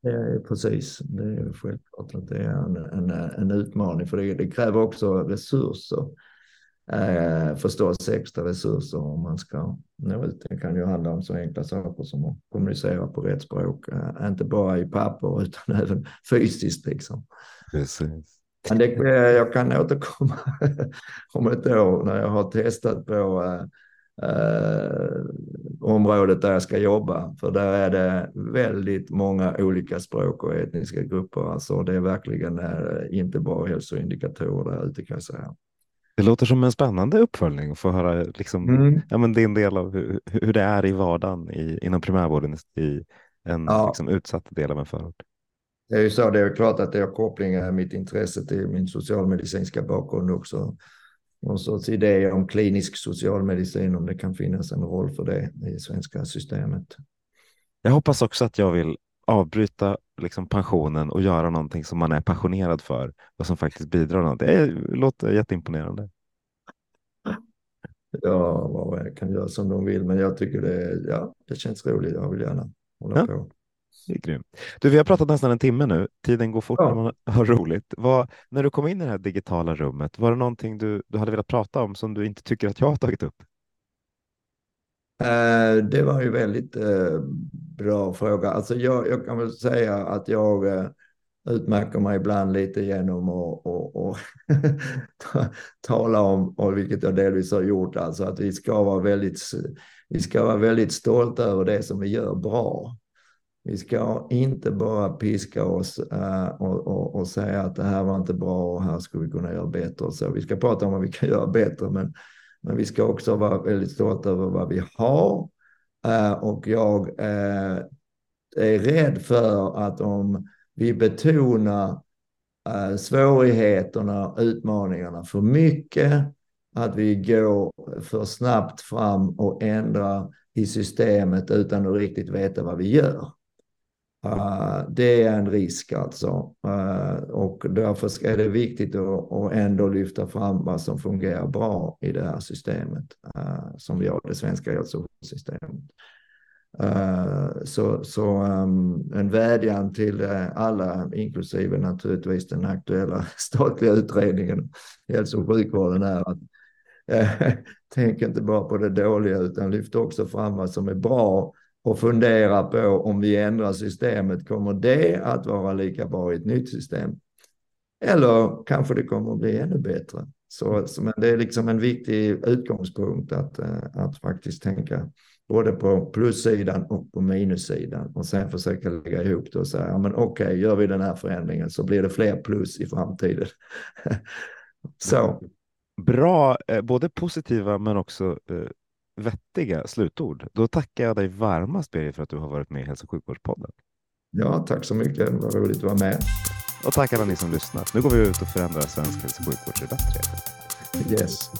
Det är precis, det är självklart att det är en, en, en utmaning för det, det kräver också resurser eh, förstås extra resurser om man ska nå ut. Det kan ju handla om så enkla saker som att kommunicera på rätt språk, eh, inte bara i papper utan även fysiskt liksom. Precis. Men det, jag kan återkomma om ett år när jag har testat på eh, eh, området där jag ska jobba. För där är det väldigt många olika språk och etniska grupper. Alltså det är verkligen eh, inte bra hälsoindikatorer där ute kan jag säga. Det låter som en spännande uppföljning att få höra liksom, mm. ja, men din del av hur, hur det är i vardagen i, inom primärvården i en ja. liksom, utsatt del av en förort. Det är ju så, det är klart att det har kopplingar mitt intresse till min socialmedicinska bakgrund också. Någon sorts idé om klinisk socialmedicin, om det kan finnas en roll för det i svenska systemet. Jag hoppas också att jag vill avbryta liksom pensionen och göra någonting som man är passionerad för och som faktiskt bidrar någonting. Det låter jätteimponerande. Ja, vad jag kan göra som de vill, men jag tycker det, ja, det känns roligt. Jag vill gärna hålla ja. på. Det är grymt. Du, vi har pratat nästan en timme nu. Tiden går fort ja. när man har roligt. Vad, när du kom in i det här digitala rummet, var det någonting du, du hade velat prata om som du inte tycker att jag har tagit upp? Uh, det var ju väldigt uh, bra fråga. Alltså jag, jag, kan väl säga att jag uh, utmärker mig ibland lite genom att och, och tala om, och vilket jag delvis har gjort, alltså att vi ska vara väldigt, vi ska vara väldigt stolta över det som vi gör bra. Vi ska inte bara piska oss uh, och, och, och, säga att det här var inte bra och här skulle vi kunna göra bättre. Så vi ska prata om vad vi kan göra bättre, men, men vi ska också vara väldigt stolta över vad vi har. Uh, och jag uh, är rädd för att om vi betonar svårigheterna, utmaningarna för mycket, att vi går för snabbt fram och ändrar i systemet utan att riktigt veta vad vi gör. Uh, det är en risk alltså. Uh, och därför är det viktigt att, att ändå lyfta fram vad som fungerar bra i det här systemet. Uh, som vi har det svenska hälsosystemet. så så um, en vädjan till alla, inklusive naturligtvis den aktuella statliga utredningen hälso och sjukvården är att tänk inte bara på det dåliga utan lyft också fram vad som är bra och fundera på om vi ändrar systemet, kommer det att vara lika bra i ett nytt system? Eller kanske det kommer att bli ännu bättre. Så, så men det är liksom en viktig utgångspunkt att, eh, att faktiskt tänka både på plussidan och på minussidan och sen försöka lägga ihop det och säga, ja men okej, okay, gör vi den här förändringen så blir det fler plus i framtiden. så. Bra, eh, både positiva men också eh, vettiga slutord. Då tackar jag dig varmast Birger för att du har varit med i Hälso och sjukvårdspodden. Ja, tack så mycket. Det var roligt att vara med. Och tack alla ni som lyssnat. Nu går vi ut och förändrar svensk hälso och sjukvård till bättre. Yes.